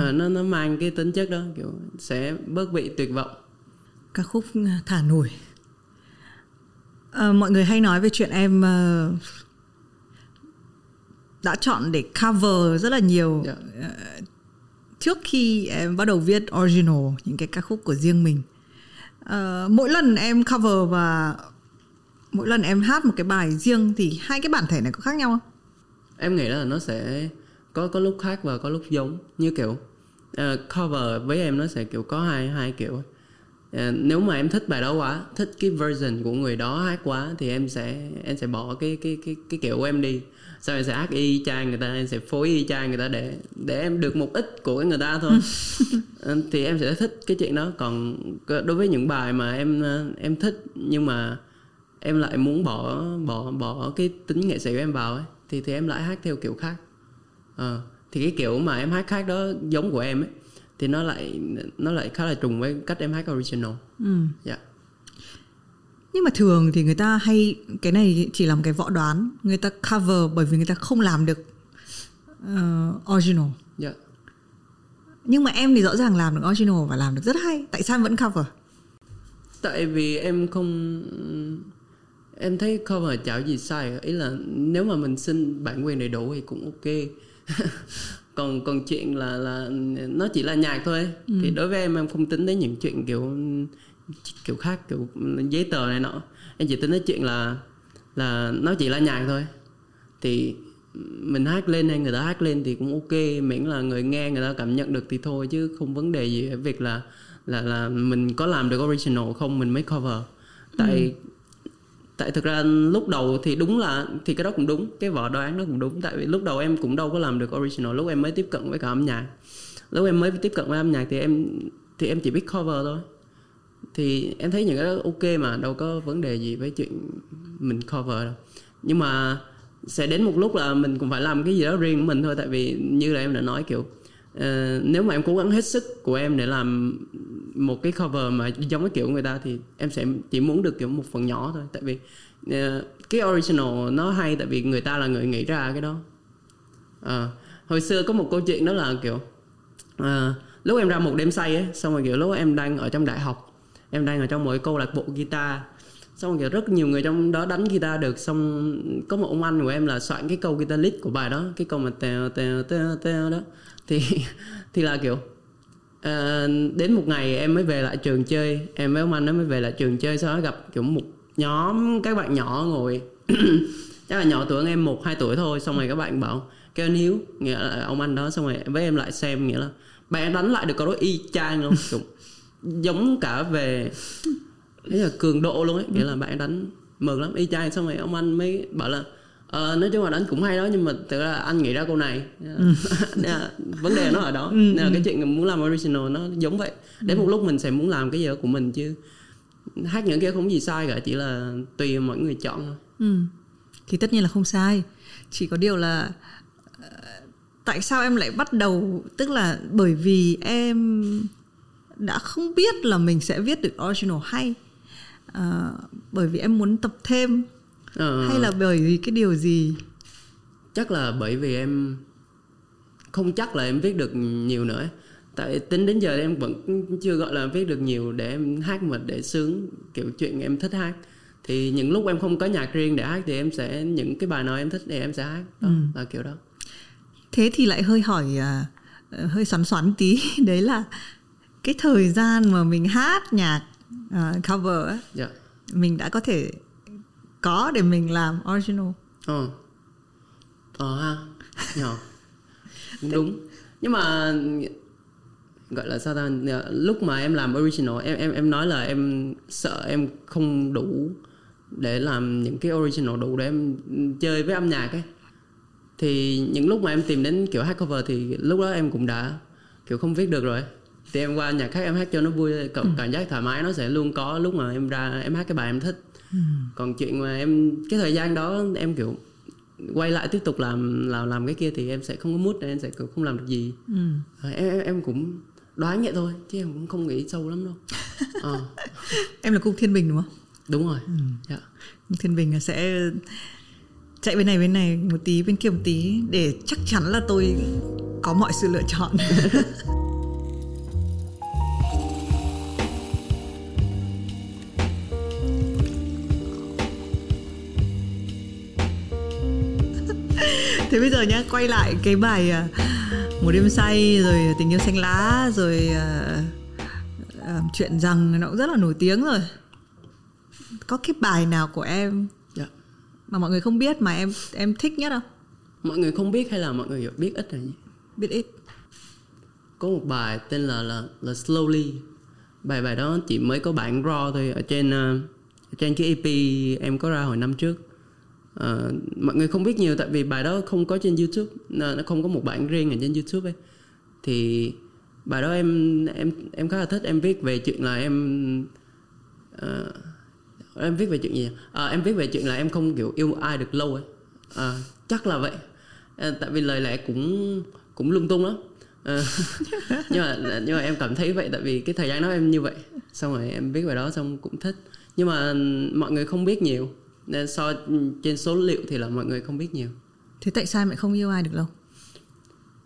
À, nó nó mang cái tính chất đó kiểu sẽ bớt bị tuyệt vọng. Ca khúc thả nổi. Ờ, mọi người hay nói về chuyện em ờ, đã chọn để cover rất là nhiều Dạ. ờ, trước khi em bắt đầu viết original những cái ca khúc của riêng mình. Ờ, mỗi lần em cover và mỗi lần em hát một cái bài riêng thì hai cái bản thể này có khác nhau không? Em nghĩ là nó sẽ có có lúc khác và có lúc giống như kiểu ờ, cover với em nó sẽ kiểu có hai hai kiểu. Ờ, nếu mà em thích bài đó quá thích cái version của người đó hát quá thì em sẽ em sẽ bỏ cái cái cái cái kiểu của em đi. Sau em sẽ hát y chang người ta em sẽ phối y chang người ta để để em được một ít của người ta thôi. Ờ, thì em sẽ thích cái chuyện đó. Còn đối với những bài mà em em thích nhưng mà em lại muốn bỏ bỏ bỏ cái tính nghệ sĩ của em vào ấy thì thì em lại hát theo kiểu khác Ờ, thì cái kiểu mà em hát khác đó giống của em ấy thì nó lại nó lại khá là trùng với cách em hát original dạ Nhưng mà thường thì người ta hay cái này chỉ là một cái võ đoán, người ta cover bởi vì người ta không làm được ờ, original. dạ Nhưng mà em thì rõ ràng làm được original và làm được rất hay. Tại sao em vẫn cover? tại vì em không em thấy cover chả có gì sai ý là nếu mà mình xin bản quyền đầy đủ thì cũng ok. Còn còn chuyện là là nó chỉ là nhạc thôi. Thì đối với em em không tính đến những chuyện kiểu kiểu khác kiểu giấy tờ này nọ. Em chỉ tính đến chuyện là là nó chỉ là nhạc thôi. Thì mình hát lên hay người ta hát lên thì cũng ok miễn là người nghe người ta cảm nhận được thì thôi chứ không vấn đề gì ở việc là là là mình có làm được original không mình mới cover. Tại tại thực ra lúc đầu thì đúng là, thì cái đó cũng đúng, cái vỏ đoán nó cũng đúng. Tại vì lúc đầu em cũng đâu có làm được original, lúc em mới tiếp cận với cả âm nhạc. Lúc em mới tiếp cận với âm nhạc thì em thì em chỉ biết cover thôi. Thì em thấy những cái đó ok mà, đâu có vấn đề gì với chuyện mình cover đâu. Nhưng mà sẽ đến một lúc là mình cũng phải làm cái gì đó riêng của mình thôi, tại vì như là em đã nói, kiểu uh, nếu mà em cố gắng hết sức của em để làm một cái cover mà giống cái kiểu người ta thì em sẽ chỉ muốn được kiểu một phần nhỏ thôi. Tại vì uh, cái original nó hay tại vì người ta là người nghĩ ra cái đó. Ờ, hồi xưa có một câu chuyện đó là kiểu ờ, lúc em ra một đêm say ấy xong rồi kiểu lúc em đang ở trong đại học em đang ở trong một cái câu lạc bộ guitar xong rồi kiểu rất nhiều người trong đó đánh guitar được xong có một ông anh của em là soạn cái câu guitar lead của bài đó cái câu mà tèo tèo tèo tèo đó thì thì là kiểu ờ, đến một ngày em mới về lại trường chơi. Em với ông anh nó mới về lại trường chơi sau đó gặp kiểu một nhóm các bạn nhỏ ngồi. Chắc là nhỏ tuổi em một hai tuổi thôi xong rồi các bạn bảo kêu anh hiếu. Nghĩa là ông anh đó xong rồi với em lại xem nghĩa là bạn đánh lại được câu đó y chang luôn. Kiểu, giống cả về Thế là cường độ luôn ấy. Nghĩa là bạn đánh mừng lắm y chang. Xong rồi ông anh mới bảo là ờ, nói chung là đánh cũng hay đó nhưng mà ra là anh nghĩ ra câu này. Nên là vấn đề nó ở đó. Nên là cái chuyện muốn làm original nó giống vậy. Đến một lúc mình sẽ muốn làm cái gì của mình chứ hát những kia không gì sai cả chỉ là tùy mọi người chọn thôi. Ừ. Thì tất nhiên là không sai. Chỉ có điều là ờ, tại sao em lại bắt đầu tức là bởi vì em đã không biết là mình sẽ viết được original hay. Ờ, bởi vì em muốn tập thêm Ờ, hay là bởi vì cái điều gì? chắc là bởi vì em không chắc là em viết được nhiều nữa. Tại tính đến giờ em vẫn chưa gọi là viết được nhiều để em hát mà để sướng kiểu chuyện em thích hát. Thì những lúc em không có nhạc riêng để hát thì em sẽ những cái bài nào em thích thì em sẽ hát. Đó là kiểu đó. Thế thì lại hơi hỏi ờ, hơi xoắn xoắn tí. Đấy là cái thời gian mà mình hát nhạc à, cover á, dạ. mình đã có thể có để mình làm original. ờ. Ờ ha. Nhỏ đúng. Nhưng mà gọi là sao ta lúc mà em làm original em em em nói là em sợ em không đủ để làm những cái original đủ để em chơi với âm nhạc ấy. Thì những lúc mà em tìm đến kiểu hát cover thì lúc đó em cũng đã kiểu không viết được rồi. Thì em qua nhạc khác em hát cho nó vui cảm, cảm giác thoải mái nó sẽ luôn có lúc mà em ra em hát cái bài em thích còn chuyện mà em cái thời gian đó em kiểu quay lại tiếp tục làm làm làm cái kia thì em sẽ không có mút em sẽ không làm được gì Ừ. Ờ, em, em cũng đoán vậy thôi chứ em cũng không nghĩ sâu lắm đâu Ờ, Em là cung Thiên Bình đúng không? đúng rồi dạ. Cung Thiên Bình sẽ chạy bên này bên này một tí bên kia một tí để chắc chắn là tôi có mọi sự lựa chọn. Thế bây giờ nhá, quay lại cái bài à, Một đêm say rồi tình yêu xanh lá rồi à, à, chuyện rằng nó cũng rất là nổi tiếng rồi. Có cái bài nào của em dạ. mà mọi người không biết mà em em thích nhất không? mọi người không biết hay là mọi người biết ít gì Biết ít. có một bài tên là là là slowly bài bài đó chỉ mới có bản raw thôi ở trên ở trên cái EP em có ra hồi năm trước uh, mọi người không biết nhiều tại vì bài đó không có trên YouTube nó không có một bản riêng ở trên YouTube ấy. Thì bài đó em em em khá là thích em viết về chuyện là em uh, em viết về chuyện gì à, em viết về chuyện là em không kiểu yêu ai được lâu ấy. À, chắc là vậy. À, tại vì lời lẽ cũng cũng lung tung lắm. À, nhưng mà nhưng mà em cảm thấy vậy tại vì cái thời gian đó em như vậy. Xong rồi em viết về đó xong cũng thích. Nhưng mà mọi người không biết nhiều nên so trên số liệu thì là mọi người không biết nhiều. Thế tại sao em lại không yêu ai được lâu?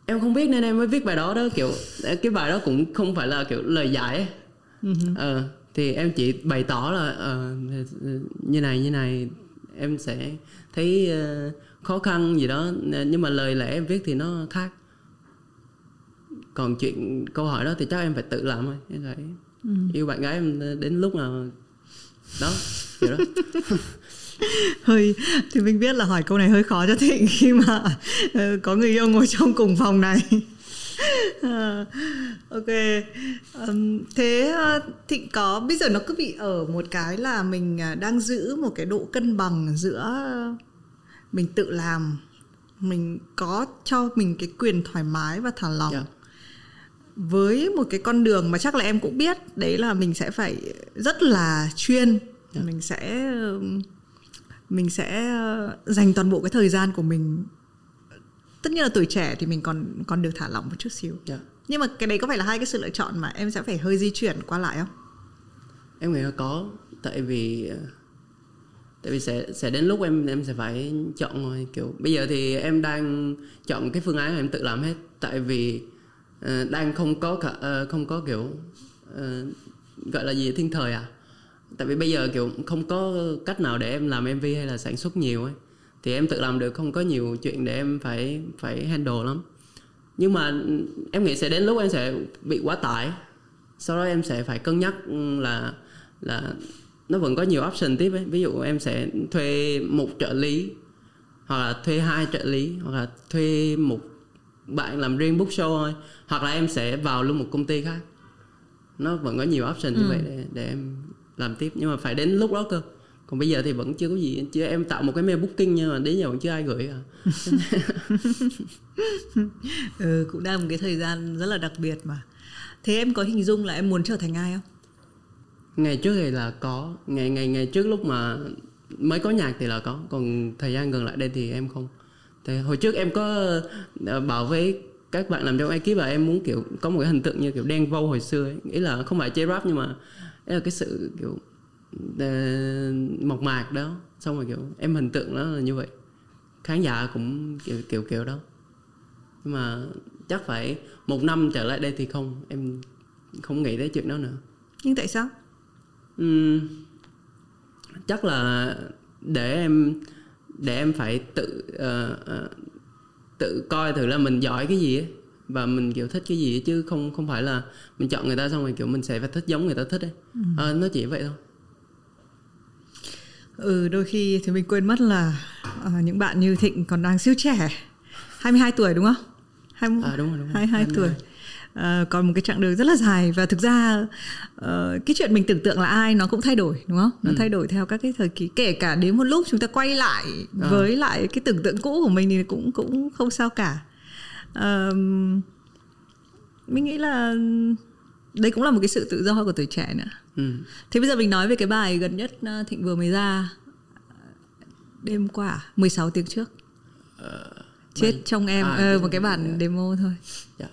em không biết nên em mới viết bài đó đó kiểu cái bài đó cũng không phải là kiểu lời giải ấy. Ờ, thì em chỉ bày tỏ là ờ, như này như này em sẽ thấy ờ, khó khăn gì đó nhưng mà lời lẽ em viết thì nó khác. Còn chuyện câu hỏi đó thì chắc em phải tự làm thôi em phải yêu bạn gái em đến lúc nào đó kiểu đó hơi thì mình biết là hỏi câu này hơi khó cho Thịnh khi mà ờ, có người yêu ngồi trong cùng phòng này. Ờ, ok. Ừm, thế ờ, Thịnh có bây giờ nó cứ bị ở một cái là mình à, đang giữ một cái độ cân bằng giữa mình tự làm mình có cho mình cái quyền thoải mái và thả lỏng. Dạ. với một cái con đường mà chắc là em cũng biết đấy là mình sẽ phải rất là chuyên. Mình sẽ mình sẽ ờ, dành toàn bộ cái thời gian của mình tất nhiên là tuổi trẻ thì mình còn còn được thả lỏng một chút xíu. Dạ. nhưng mà cái đấy có phải là hai cái sự lựa chọn mà em sẽ phải hơi di chuyển qua lại không? Em nghĩ là có tại vì ờ, tại vì sẽ sẽ đến lúc em em sẽ phải chọn rồi kiểu bây giờ thì em đang chọn cái phương án em tự làm hết. Tại vì ờ, đang không có cả ờ, không có kiểu ờ, gọi là gì thiên thời à tại vì bây giờ kiểu không có cách nào để em làm mv hay là sản xuất nhiều ấy. Thì em tự làm được không có nhiều chuyện để em phải phải handle lắm. Nhưng mà em nghĩ sẽ đến lúc em sẽ bị quá tải. Sau đó em sẽ phải cân nhắc là là nó vẫn có nhiều option tiếp ấy. Ví dụ em sẽ thuê một trợ lý hoặc là thuê hai trợ lý hoặc là thuê một bạn làm riêng book show thôi. Hoặc là em sẽ vào luôn một công ty khác. Nó vẫn có nhiều option như vậy để, để em làm tiếp nhưng mà phải đến lúc đó cơ. Còn bây giờ thì vẫn chưa có gì chưa em tạo một cái mail booking nhưng mà đến giờ vẫn chưa ai gửi à. Ừ, cũng đang một cái thời gian rất là đặc biệt mà. Thế em có hình dung là em muốn trở thành ai không? Ngày trước thì là có ngày ngày ngày trước lúc mà mới có nhạc thì là có còn thời gian gần lại đây thì em không. Thì hồi trước em có ờ, bảo với các bạn làm trong ekip là em muốn kiểu có một cái hình tượng như kiểu đen vâu hồi xưa ấy. nghĩ là không phải chơi rap nhưng mà đấy là cái sự kiểu ờ, mộc mạc đó. Xong rồi kiểu em hình tượng nó là như vậy. Khán giả cũng kiểu kiểu kiểu đó. Nhưng mà chắc phải một năm trở lại đây thì không em không nghĩ tới chuyện đó nữa. Nhưng tại sao? Ừm, chắc là để em để em phải tự ờ, ờ, tự coi thử là mình giỏi cái gì ấy và mình kiểu thích cái gì ấy, chứ không không phải là mình chọn người ta xong rồi kiểu mình sẽ phải thích giống người ta thích ấy. Ờ, nó chỉ vậy thôi. Ừ đôi khi thì mình quên mất là ờ, những bạn như thịnh còn đang siêu trẻ 22 tuổi đúng không? Hai, À, đúng rồi, đúng rồi. 22 22. tuổi. Ờ, còn một cái chặng đường rất là dài và thực ra ờ, cái chuyện mình tưởng tượng là ai nó cũng thay đổi đúng không? Nó thay đổi theo các cái thời kỳ kể cả đến một lúc chúng ta quay lại với lại cái tưởng tượng cũ của mình thì cũng cũng không sao cả Mình nghĩ là đấy cũng là một cái sự tự do của tuổi trẻ nữa ừ. Thế bây giờ mình nói về cái bài gần nhất uh, Thịnh vừa mới ra đêm qua 16 tiếng trước. Chết trong em à, ờ, một cái bản em, demo thôi. dạ.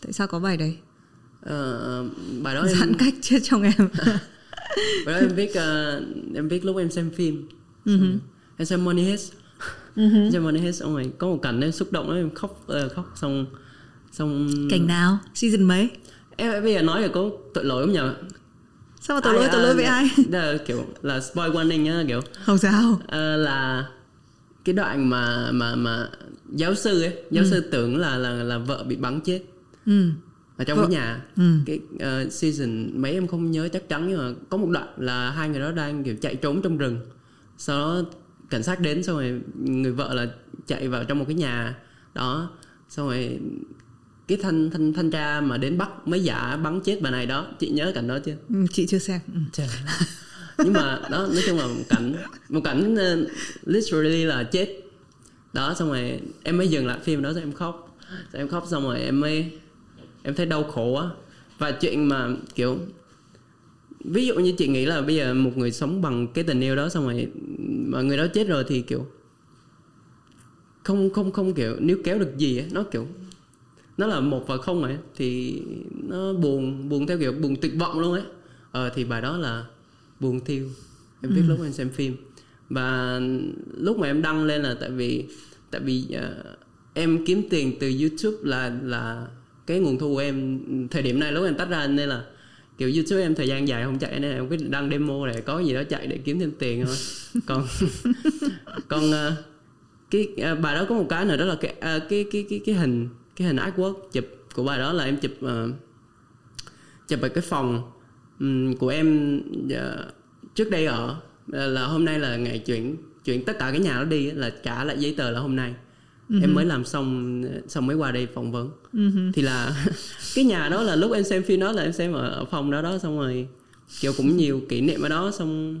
Tại sao có bài đấy? Ờ, bài đó em Giãn cách chết trong em. bài đó em viết ờ, em viết lúc em xem phim em xem Money Heist em xem Money Heist xong rồi có một cảnh em xúc động đó em khóc ờ, khóc xong xong Cảnh nào? Season mấy? em bây giờ nói là có tội lỗi không nhờ Sao mà tội lỗi tội lỗi với ai? là kiểu là spoil warning á kiểu Không sao. ờ, là cái đoạn mà mà mà giáo sư ấy giáo sư tưởng là là là vợ bị bắn chết Ừ. ở trong Vợ- cái nhà Ừ. cái ờ, season mấy em không nhớ chắc chắn nhưng mà có một đoạn là hai người đó đang kiểu chạy trốn trong rừng sau đó cảnh sát đến xong rồi người vợ là chạy vào trong một cái nhà đó xong rồi cái thanh thanh thanh tra mà đến bắt mới giả bắn chết bà này đó chị nhớ cảnh đó chưa Ừ, Chị chưa xem. Ừ. Trời. nhưng mà đó nói chung là một cảnh một cảnh uh, literally là chết đó xong rồi em mới dừng lại phim đó xong em khóc xong em khóc xong rồi em mới em thấy đau khổ á và chuyện mà kiểu ví dụ như chị nghĩ là bây giờ một người sống bằng cái tình yêu đó xong rồi mà người đó chết rồi thì kiểu không không không kiểu níu kéo được gì á nó kiểu nó là một và không ấy thì nó buồn buồn theo kiểu buồn tuyệt vọng luôn ấy. Ờ thì bài đó là buồn thiêu. Em viết lúc em xem phim. Và lúc mà em đăng lên là tại vì tại vì ờ, em kiếm tiền từ youtube là là cái nguồn thu của em thời điểm này lúc em tách ra nên là kiểu youtube em thời gian dài không chạy nên em định đăng demo để có gì đó chạy để kiếm thêm tiền thôi. Còn còn ờ, cái ờ, bài đó có một cái nữa đó là cái ờ, cái cái cái cái hình cái hình artwork chụp của bài đó là em chụp chụp ở cái phòng của em trước đây ở là, là hôm nay là ngày chuyển chuyển tất cả cái nhà đó đi là trả lại giấy tờ là hôm nay em mới làm xong xong mới qua đây phỏng vấn. Thì là cái nhà đó là lúc em xem phim đó là em xem ở, ở phòng đó đó xong rồi kiểu cũng nhiều kỷ niệm ở đó xong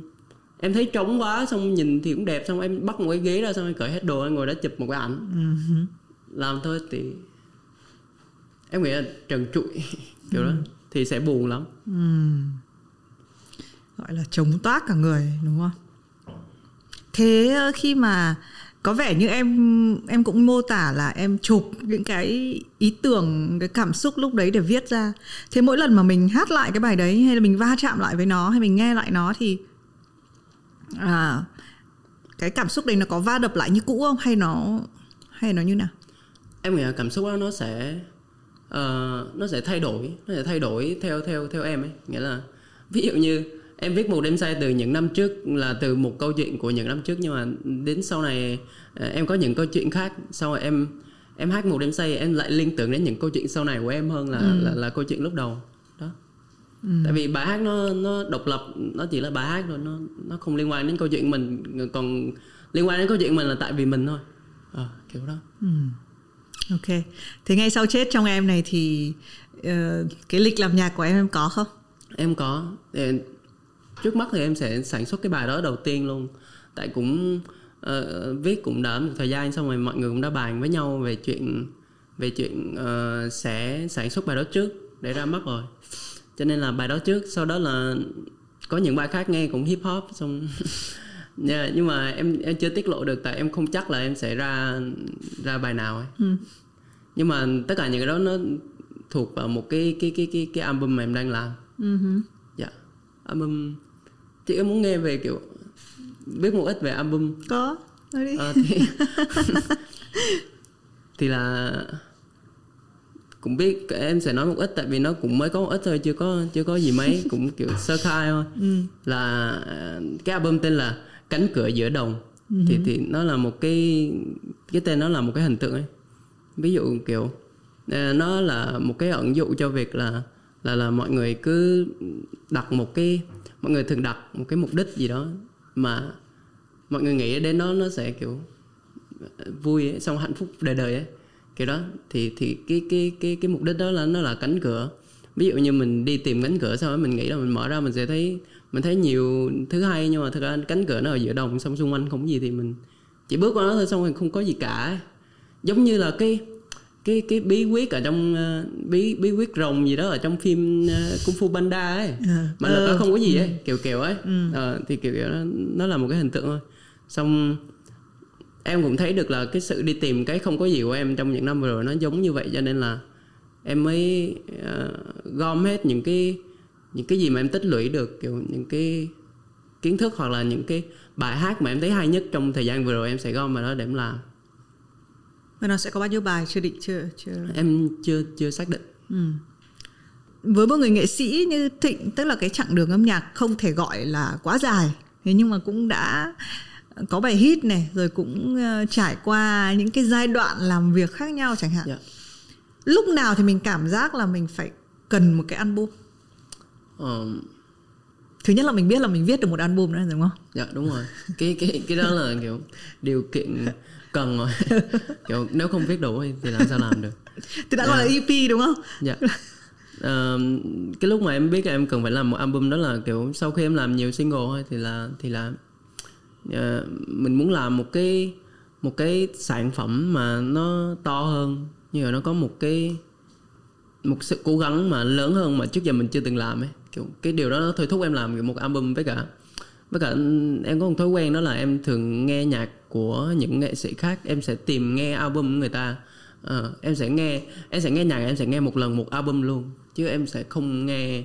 em thấy trống quá xong nhìn thì cũng đẹp xong em bắt một cái ghế ra xong em cởi hết đồ em ngồi đó chụp một cái ảnh. Làm thôi thì em nghĩ là trần trụi kiểu đó thì sẽ buồn lắm. Gọi là chống toát cả người đúng không? Thế khi mà có vẻ như em em cũng mô tả là em chụp những cái ý tưởng cái cảm xúc lúc đấy để viết ra. Thế mỗi lần mà mình hát lại cái bài đấy hay là mình va chạm lại với nó hay mình nghe lại nó thì à, cái cảm xúc đấy nó có va đập lại như cũ không? Hay nó hay nó như nào? Em nghĩ là cảm xúc đó nó sẽ uh, nó sẽ thay đổi nó sẽ thay đổi theo theo theo em ấy. Nghĩa là ví dụ như em viết một đêm say từ những năm trước là từ một câu chuyện của những năm trước nhưng mà đến sau này ờ, em có những câu chuyện khác. Sau rồi em em hát một đêm say em lại liên tưởng đến những câu chuyện sau này của em hơn là là, là câu chuyện lúc đầu. Đó. Tại vì bài hát nó nó độc lập nó chỉ là bài hát thôi nó nó không liên quan đến câu chuyện mình còn liên quan đến câu chuyện mình là tại vì mình thôi. Ờ, kiểu đó. Ok. Thế ngay sau chết trong em này thì ờ, cái lịch làm nhạc của em em có không? Em có trước mắt thì em sẽ sản xuất cái bài đó đầu tiên luôn tại cũng ờ, viết cũng đã một thời gian xong rồi mọi người cũng đã bàn với nhau về chuyện về chuyện ờ, sẽ sản xuất bài đó trước để ra mắt rồi cho nên là bài đó trước sau đó là có những bài khác nghe cũng hip hop xong Yeah, nhưng mà em em chưa tiết lộ được tại em không chắc là em sẽ ra ra bài nào ấy. Nhưng mà tất cả những cái đó nó thuộc vào một cái cái cái cái cái album mà em đang làm. Dạ. Album chị em muốn nghe về kiểu biết một ít về album? Có nói đi. Ờ, thì thì là cũng biết em sẽ nói một ít tại vì nó cũng mới có một ít thôi chưa có chưa có gì mấy cũng kiểu sơ khai thôi. Là ờ, cái album tên là cánh cửa giữa đồng. Thì thì nó là một cái cái tên nó là một cái hình tượng ấy. Ví dụ kiểu ờ, nó là một cái ẩn dụ cho việc là là là mọi người cứ đặt một cái mọi người thường đặt một cái mục đích gì đó mà mọi người nghĩ đến nó nó sẽ kiểu ờ, vui ấy, xong hạnh phúc đời đời ấy. Kiểu đó thì thì cái cái cái cái mục đích đó là nó là cánh cửa. Ví dụ như mình đi tìm cánh cửa sau đó mình nghĩ là mình mở ra mình sẽ thấy mình thấy nhiều thứ hay nhưng mà thực ra cánh cửa nó ở giữa đồng xong xung quanh không có gì thì mình chỉ bước qua nó thôi xong rồi không có gì cả giống như là cái cái cái bí quyết ở trong ờ, bí bí quyết rồng gì đó ở trong phim ờ, kung fu panda ấy. Mà là nó không có gì ấy kiểu kiểu ấy. Ờ, thì kiểu kiểu đó, nó là một cái hình tượng thôi. Xong em cũng thấy được là cái sự đi tìm cái không có gì của em trong những năm vừa rồi nó giống như vậy cho nên là em mới ờ, gom hết những cái những cái gì mà em tích lũy được kiểu những cái kiến thức hoặc là những cái bài hát mà em thấy hay nhất trong thời gian vừa rồi em sẽ gom vào đó để em làm và nó sẽ có bao nhiêu bài chưa định chưa chưa? Em chưa chưa xác định. Với một người nghệ sĩ như Thịnh tức là cái chặng đường âm nhạc không thể gọi là quá dài thế nhưng mà cũng đã có bài hit này rồi cũng ờ, trải qua những cái giai đoạn làm việc khác nhau chẳng hạn. Dạ. lúc nào thì mình cảm giác là mình phải cần một cái album? Ờ, thứ nhất là mình biết là mình viết được một album đó đúng không? Dạ đúng rồi. Cái cái cái đó là kiểu điều kiện cần rồi. Kiểu nếu không viết đủ thì làm sao làm được? Thì đã gọi là EP đúng không? Dạ. Ờ, cái lúc mà em biết là em cần phải làm một album đó là kiểu sau khi em làm nhiều single thôi thì là thì là ờ, mình muốn làm một cái một cái sản phẩm mà nó to hơn. Như là nó có một cái một sự cố gắng mà lớn hơn mà trước giờ mình chưa từng làm ấy. Kiểu cái điều đó nó thôi thúc em làm một album với cả với cả em có một thói quen đó là em thường nghe nhạc của những nghệ sĩ khác. Em sẽ tìm nghe album của người ta. À, em sẽ nghe em sẽ nghe nhạc em sẽ nghe một lần một album luôn. Chứ em sẽ không nghe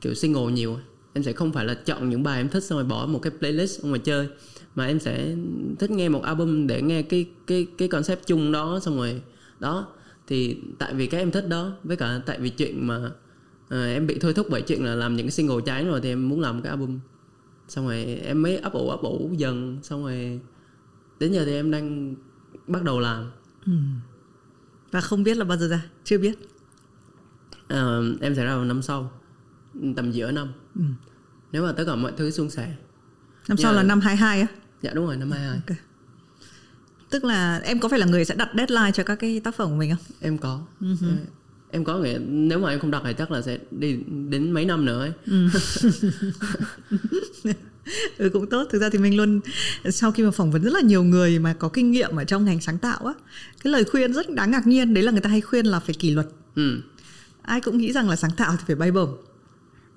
kiểu single nhiều. Em sẽ không phải là chọn những bài em thích xong rồi bỏ một cái playlist xong rồi chơi. Mà em sẽ thích nghe một album để nghe cái cái cái concept chung đó xong rồi đó. Thì tại vì cái em thích đó với cả tại vì chuyện mà ờ, em bị thôi thúc bởi chuyện là làm những cái single trái rồi thì em muốn làm một cái album xong rồi em mới ấp ủ ấp ủ dần. Xong rồi đến giờ thì em đang bắt đầu làm. Và không biết là bao giờ ra? Chưa biết. Ờ, em sẽ ra vào năm sau tầm giữa năm. Nếu mà tất cả mọi thứ suôn sẻ. Năm sau Yeah. là năm 22 á? Dạ đúng rồi năm 22 Ok. tức là em có phải là người sẽ đặt deadline cho các cái tác phẩm của mình không? Em có. Em có nghĩa nếu mà em không đặt thì chắc là sẽ đi đến mấy năm nữa ấy. ừ cũng tốt. Thực ra thì mình luôn sau khi mà phỏng vấn rất là nhiều người mà có kinh nghiệm ở trong ngành sáng tạo á cái lời khuyên rất đáng ngạc nhiên. Đấy là người ta hay khuyên là phải kỷ luật. Ừ. Ai cũng nghĩ rằng là sáng tạo thì phải bay bổng.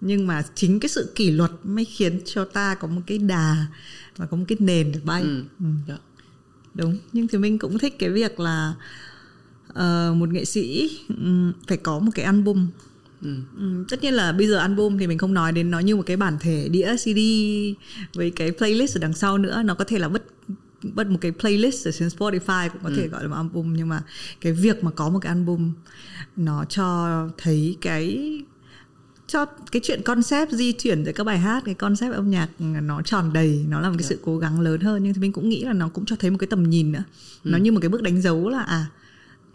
Nhưng mà chính cái sự kỷ luật mới khiến cho ta có một cái đà và có một cái nền để bay. Ừ. Ừ, dạ. đúng. Nhưng thì mình cũng thích cái việc là ờ, một nghệ sĩ ừm, phải có một cái album ừ. Ừm, tất nhiên là bây giờ album thì mình không nói đến nó như một cái bản thể đĩa CD với cái playlist ở đằng sau nữa. Nó có thể là bất bất một cái playlist ở trên Spotify cũng có thể gọi là một album nhưng mà cái việc mà có một cái album nó cho thấy cái cho cái chuyện concept di chuyển giữa các bài hát cái concept âm nhạc nó tròn đầy nó là một cái sự cố gắng lớn hơn. Nhưng thì mình cũng nghĩ là nó cũng cho thấy một cái tầm nhìn nữa. Nó như một cái bước đánh dấu là à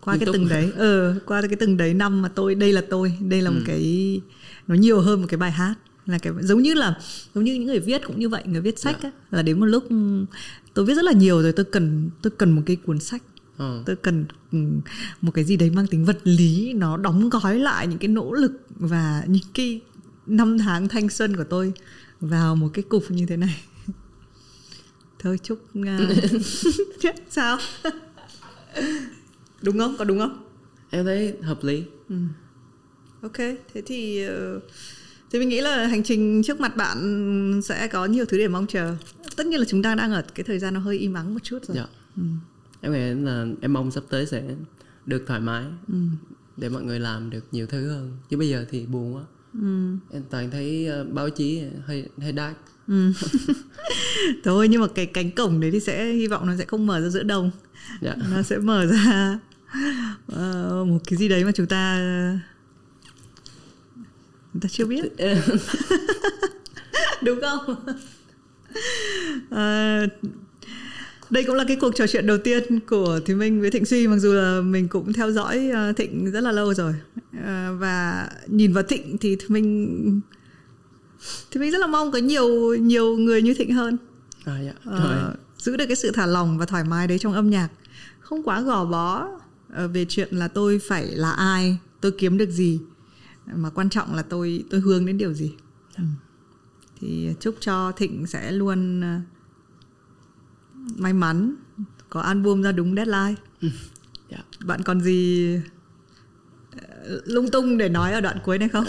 qua cái từng đấy ờ qua cái từng đấy năm mà tôi đây là tôi đây là một cái nó nhiều hơn một cái bài hát. Là cái giống như là giống như những người viết cũng như vậy người viết sách á, là đến một lúc ừm, tôi viết rất là nhiều rồi tôi cần tôi cần một cái cuốn sách. Ờ. Tôi cần ừm, một cái gì đấy mang tính vật lý nó đóng gói lại những cái nỗ lực và những cái năm tháng thanh xuân của tôi vào một cái cục như thế này. Thôi chúc uh... sao đúng không? Có đúng không? Em thấy hợp lý. Ok thế thì ờ, thì mình nghĩ là hành trình trước mặt bạn sẽ có nhiều thứ để mong chờ. Tất nhiên là chúng ta đang ở cái thời gian nó hơi im ắng một chút rồi. Dạ. Em nghĩ là em mong sắp tới sẽ được thoải mái để mọi người làm được nhiều thứ hơn. Chứ bây giờ thì buồn quá. Em toàn thấy ờ, báo chí hơi hơi dark. Thôi nhưng mà cái cánh cổng đấy thì sẽ hy vọng nó sẽ không mở ra giữa đông dạ. Nó sẽ mở ra ờ, một cái gì đấy mà chúng ta chúng ta chưa biết. Đúng không? Ờ, đây cũng là cái cuộc trò chuyện đầu tiên của Thúy Minh với Thịnh Suy mặc dù là mình cũng theo dõi ờ, Thịnh rất là lâu rồi. Ờ, và nhìn vào Thịnh thì Thúy Minh thì mình rất là mong có nhiều nhiều người như Thịnh hơn. À, dạ. Ờ, Rồi. giữ được cái sự thả lỏng và thoải mái đấy trong âm nhạc. Không quá gò bó. ờ, về chuyện là tôi phải là ai tôi kiếm được gì. Mà quan trọng là tôi tôi hướng đến điều gì. Ừ. thì chúc cho thịnh sẽ luôn ờ, may mắn có album ra đúng deadline. Dạ. Bạn còn gì ờ, lung tung để nói ở đoạn cuối này không?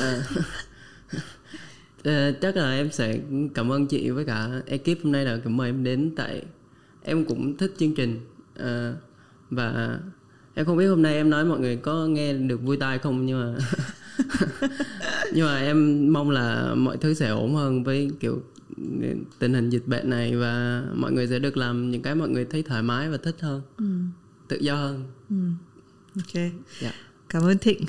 Ờ, chắc là em sẽ cảm ơn chị với cả ekip hôm nay là cảm mời em đến tại em cũng thích chương trình Ờ, và em không biết hôm nay em nói mọi người có nghe được vui tai không nhưng mà nhưng mà em mong là mọi thứ sẽ ổn hơn với kiểu tình hình dịch bệnh này và mọi người sẽ được làm những cái mọi người thấy thoải mái và thích hơn tự do hơn. Ok. Dạ Cảm ơn Thịnh,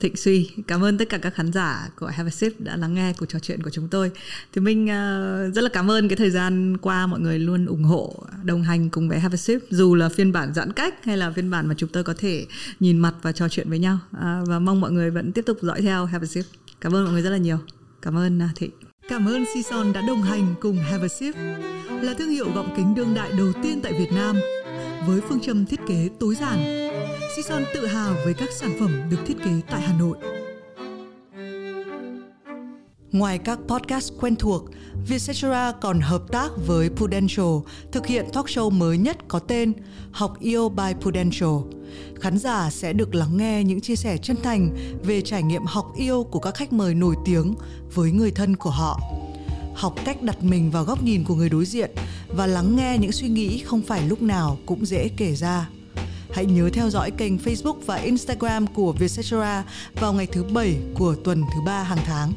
Thịnh Suy, cảm ơn tất cả các khán giả của Have a Sip đã lắng nghe cuộc trò chuyện của chúng tôi. Thì mình ờ, rất là cảm ơn cái thời gian qua mọi người luôn ủng hộ, đồng hành cùng với Have a Sip dù là phiên bản giãn cách hay là phiên bản mà chúng tôi có thể nhìn mặt và trò chuyện với nhau. À, và mong mọi người vẫn tiếp tục dõi theo Have a Sip. Cảm ơn mọi người rất là nhiều. Cảm ơn à, Thịnh. Cảm ơn Sison đã đồng hành cùng Have a Sip, là thương hiệu gọng kính đương đại đầu tiên tại Việt Nam với phương châm thiết kế tối giản. Sison tự hào với các sản phẩm được thiết kế tại Hà Nội. Ngoài các podcast quen thuộc, Vietcetera còn hợp tác với Prudential thực hiện talk show mới nhất có tên Học yêu by Prudential. Khán giả sẽ được lắng nghe những chia sẻ chân thành về trải nghiệm học yêu của các khách mời nổi tiếng với người thân của họ. Học cách đặt mình vào góc nhìn của người đối diện và lắng nghe những suy nghĩ không phải lúc nào cũng dễ kể ra. Hãy nhớ theo dõi kênh Facebook và Instagram của Vietcetera vào ngày thứ Bảy của tuần thứ ba hàng tháng.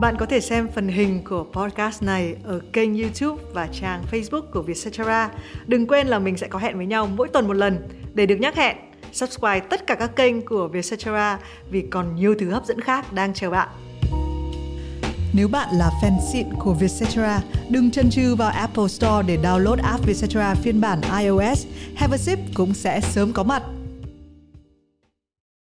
Bạn có thể xem phần hình của podcast này ở kênh YouTube và trang Facebook của Vietcetera. Đừng quên là mình sẽ có hẹn với nhau mỗi tuần một lần để được nhắc hẹn. Subscribe tất cả các kênh của Vietcetera vì còn nhiều thứ hấp dẫn khác đang chờ bạn. Nếu bạn là fan xịn của Vietcetera, đừng chần chừ vào Apple Store để download app Vietcetera phiên bản iOS. Have a sip cũng sẽ sớm có mặt.